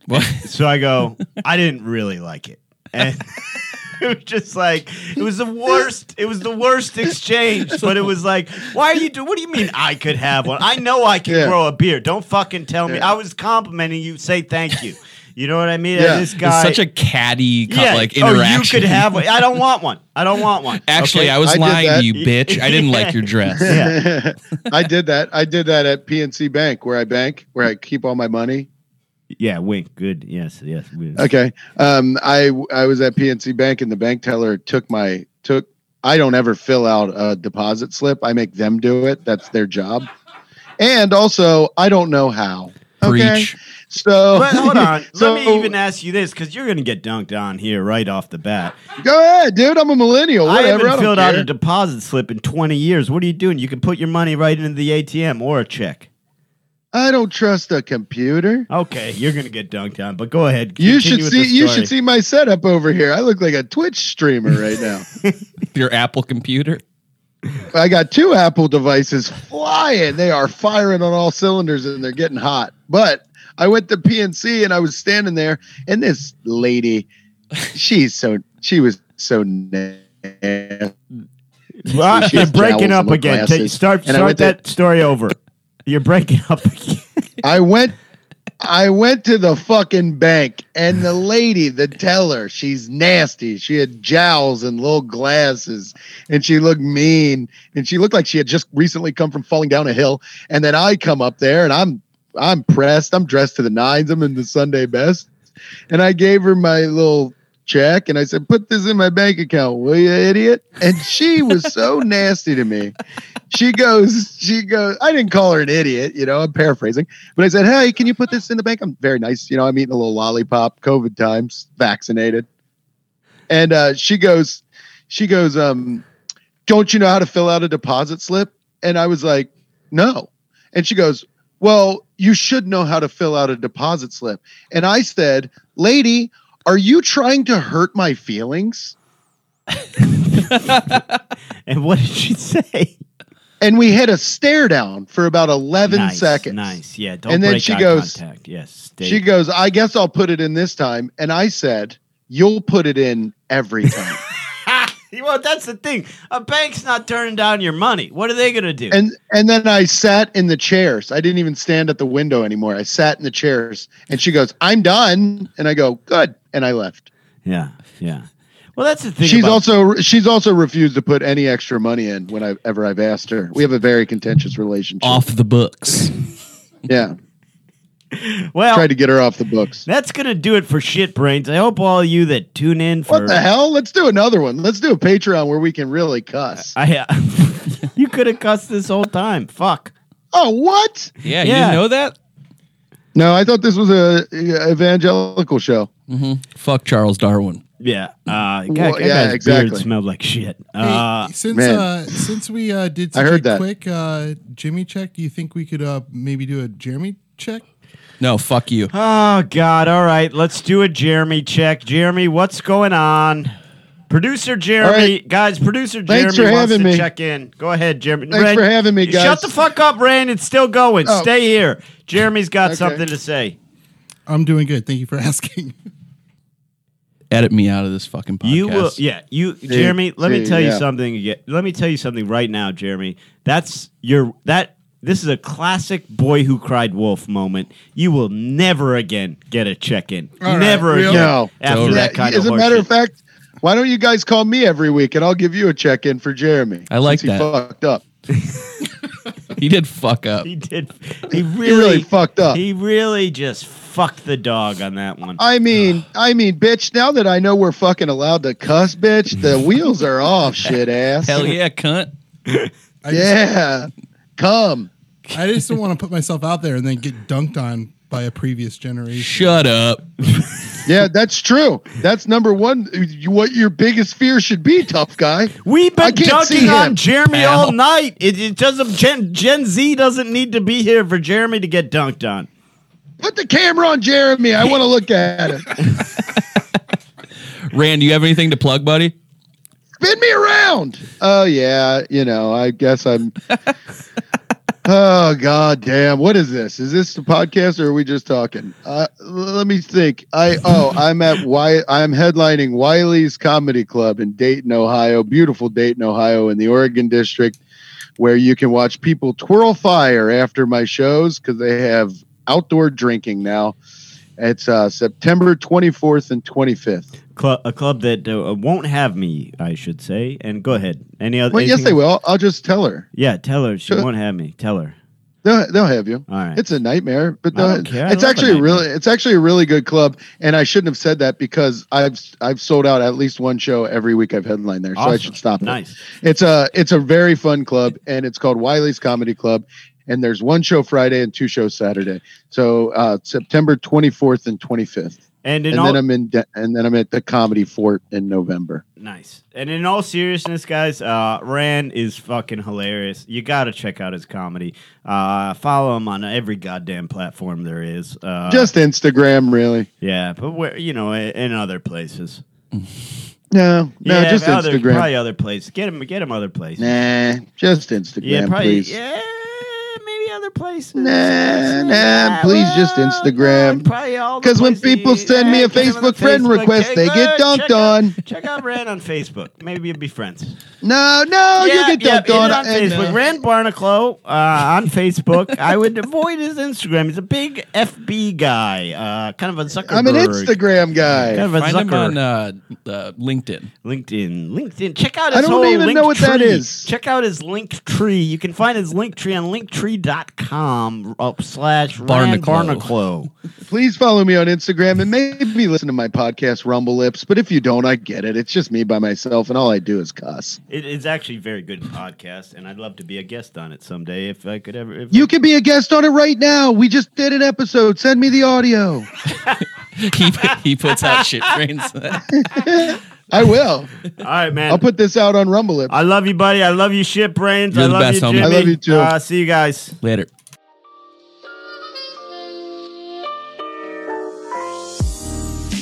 What? So I go, "I didn't really like it." And [laughs] [laughs] it was just like it was the worst. It was the worst exchange. But it was like, "Why are you doing? What do you mean I could have one? I know I can Yeah. grow a beard. Don't fucking tell me. Yeah. I was complimenting you. Say thank you." You know what I mean? Yeah. And this It's such a catty co- yeah. like Oh, interaction. you could have one. I don't want one. I don't want one. Actually, Okay? I was I lying to you, bitch. I didn't like your dress. Yeah. [laughs] I did that. I did that at PNC Bank where I bank, where I keep all my money. Yeah, wink. Good. Yes, yes. we- Okay. Um, I I was at PNC Bank and the bank teller took my took. I don't ever fill out a deposit slip. I make them do it. That's their job. And also, I don't know how. Okay. Preach. So But hold [laughs] on. so, Let me even ask you this because you're going to get dunked on here right off the bat. go ahead, dude. I'm a millennial. I Whatever. I, haven't don't filled out a deposit slip in 20 years. What are you doing? You can put your money right into the ATM or a check. I don't trust a computer. Okay, you're going to get dunked on, but go ahead. You should with see. You should see my setup over here. I look like a Twitch streamer right now. [laughs] Your Apple computer. I got two Apple devices flying. They are firing on all cylinders and they're getting hot. But I went to PNC and I was standing there, and this lady, she's so she was so nasty. Well, you're breaking up again. Take, start start that story over. You're breaking up. [laughs] I went I went to the fucking bank and the lady, the teller, she's nasty. She had jowls and little glasses and she looked mean and she looked like she had just recently come from falling down a hill. And then I come up there and I'm I'm pressed. I'm dressed to the nines. I'm in the Sunday best. And I gave her my little check and I said, put this in my bank account, will you, idiot? And she was so [laughs] nasty to me. She goes, she goes, I didn't call her an idiot, you know, I'm paraphrasing, but I said, Hey, can you put this in the bank? I'm very nice. You know, I'm eating a little lollipop, COVID times, vaccinated. And uh, she goes, she goes, um, don't you know how to fill out a deposit slip? And I was like, no. And she goes, well, you should know how to fill out a deposit slip. And I said, lady, are you trying to hurt my feelings? [laughs] and what did she say? And we had a stare down for about 11 nice, seconds. Nice. Yeah. Don't And then break she eye goes- contact. Yes. Stay. She goes, I guess I'll put it in this time. And I said, You'll put it in every time. Well, that's the thing. A bank's not turning down your money. What are they gonna do? and and then I sat in the chairs. I didn't even stand at the window anymore. I sat in the chairs and she goes, I'm done. And I go, Good. And I left. yeah. Yeah. Well, that's the thing. She's about- also she's also refused to put any extra money in when I ever I've asked her. We have a very contentious relationship. Off the books. Yeah. Well. Tried to get her off the books. That's gonna do it for shit brains. I hope all of you that tune in for What the hell? Let's do another one. Let's do a Patreon where we can really cuss. I uh, [laughs] you could have cussed this whole time. Fuck. Oh, what? Yeah, you didn't know that? No, I thought this was a a evangelical show. Fuck Charles Darwin. Yeah. Uh, guy, Well, yeah, exactly. beard smelled like shit. Hey, Uh, since man. uh, since we uh, did I heard a that. quick uh, Jimmy check, do you think we could uh, maybe do a Jeremy check? No, fuck you. oh God. All right. Let's do a Jeremy check. Jeremy, what's going on? Producer Jeremy, right. guys. Producer Thanks Jeremy for wants having to me. check in. Go ahead, Jeremy. Thanks for having me, guys. Shut the fuck up, Rand. It's still going. Oh. Stay here. Jeremy's got Okay. something to say. I'm doing good. Thank you for [laughs] asking. Edit me out of this fucking podcast. You will, yeah. You, Jeremy. Let me see, tell you something. Let me tell you something right now, Jeremy. That's your that. This is a classic boy who cried wolf moment. You will never again get a check in. All right, never really? again. No. After Totally. that kind As of a matter of fact, why don't you guys call me every week and I'll give you a check in for Jeremy? I like since he that. fucked up. [laughs] He did fuck up. he did. [laughs] He He really, really fucked up. He really just fucked the dog on that one. I mean, I mean, bitch. Now that I know we're fucking allowed to cuss, bitch, the [laughs] wheels are off, shit ass. Hell yeah, cunt. I just, Yeah, come. I just don't want to put myself out there and then get dunked on by a previous generation. Shut up. [laughs] Yeah, that's true. That's number one. What your biggest fear should be, tough guy. We've I been dunking on him. Jeremy Pal. all night. It, it doesn't. Gen, Gen Z doesn't need to be here for Jeremy to get dunked on. Put the camera on Jeremy. I want to look at it. [laughs] Rand, do you have anything to plug, buddy? Spin me around. Oh yeah, you know. I guess I'm. [laughs] oh god damn! What is this? Is this the podcast or are we just talking? Uh, let me think. I oh I'm at why I'm headlining Wiley's Comedy Club in Dayton, Ohio. Beautiful Dayton, Ohio, in the Oregon District, where you can watch people twirl fire after my shows because they have outdoor drinking now. It's uh, September 24th and 25th. Club, a club that uh, won't have me, I should say. And go ahead. Any other? Well, yes, they else? will. I'll just tell her. Yeah, tell her she Sure. won't have me. Tell her. They'll, they'll have you. All right. It's a nightmare, but I don't care. I it's actually a really it's actually a really good club. And I shouldn't have said that because I've I've sold out at least one show every week I've headlined there, so I should stop it. Nice. It's a it's a very fun club, and it's called Wiley's Comedy Club. And there's one show Friday and two shows Saturday. So uh, September 24th and 25th, And in and all then I'm in De- and then I'm at the Comedy Fort in November. nice. And in all seriousness, guys, uh, Rand is fucking hilarious. You got to check out his comedy. Uh, follow him on every goddamn platform there is. Uh, Just Instagram, really? yeah, but where you know, in in other places. No, no, yeah, just other, Instagram. probably other places. Get him, get him other places. Nah, just Instagram, yeah, probably. please. Yeah, other places? Nah, nah, please just Instagram. Probably all the 'Cause when people send me a get 'em on Facebook friend request, they get dunked Check out- on. Check out Rand on Facebook. Maybe you'll be friends. No, no, you get dunked hit on. on and, Facebook. uh, Rand Barnaclough uh, on Facebook. I would avoid his Instagram. He's a big FB guy, uh, kind of a Zuckerberg. I'm an Instagram guy. Kind of a Find him Zucker. on uh, uh, LinkedIn. LinkedIn. LinkedIn. Check out I his don't whole even link know what tree. is. Check out his link tree. You can find his link tree on linktree.com uh, slash Rand Barnaclough. Barnaclough. Please follow me on Instagram and maybe listen to my podcast, Rumble Lips. But if you don't, I get it. It's just me by myself, and all I do is cuss. It is actually a very good podcast, and I'd love to be a guest on it someday if I could ever. If You can be a guest on it right now. We just did an episode. Send me the audio. [laughs] he he puts out shit brains. [laughs] I will. [laughs] All right, man. I'll put this out on Rumble Lips. I love you, buddy. I love you, shit brains. You're I the love best, you, homie. Jimmy. I love you, too. Uh, see you guys. Later.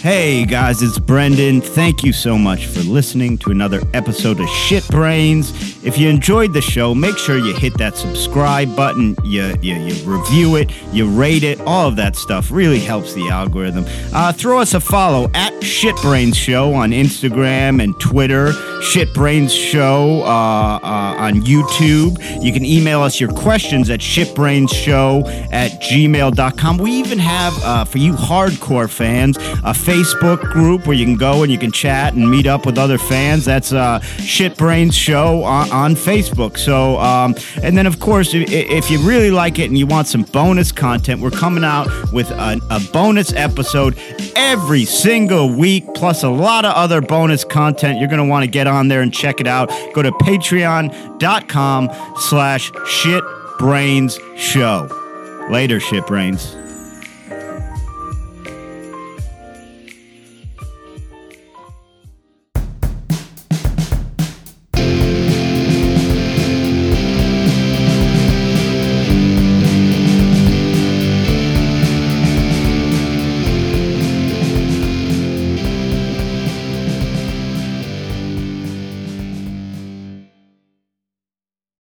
Hey guys, it's Brendan. Thank you so much for listening to another episode of Shit Brains. If you enjoyed the show, make sure you hit that subscribe button, you, you, you review it, you rate it, all of that stuff really helps the algorithm. Uh, throw us a follow at Shit Brains Show on Instagram and Twitter, Shit Brains Show uh, uh, on YouTube. You can email us your questions at shitbrainshow at gmail.com. We even have, uh, for you hardcore fans, a Facebook group where you can go and you can chat and meet up with other fans. That's uh, Shit Brains Show on, on Facebook. So, um, and then of course, if, if you really like it and you want some bonus content, we're coming out with a, a bonus episode every single week, plus a lot of other bonus content. You're going to want to get on there and check it out. Go to patreon.com slash shitbrainshow. Later, shitbrains.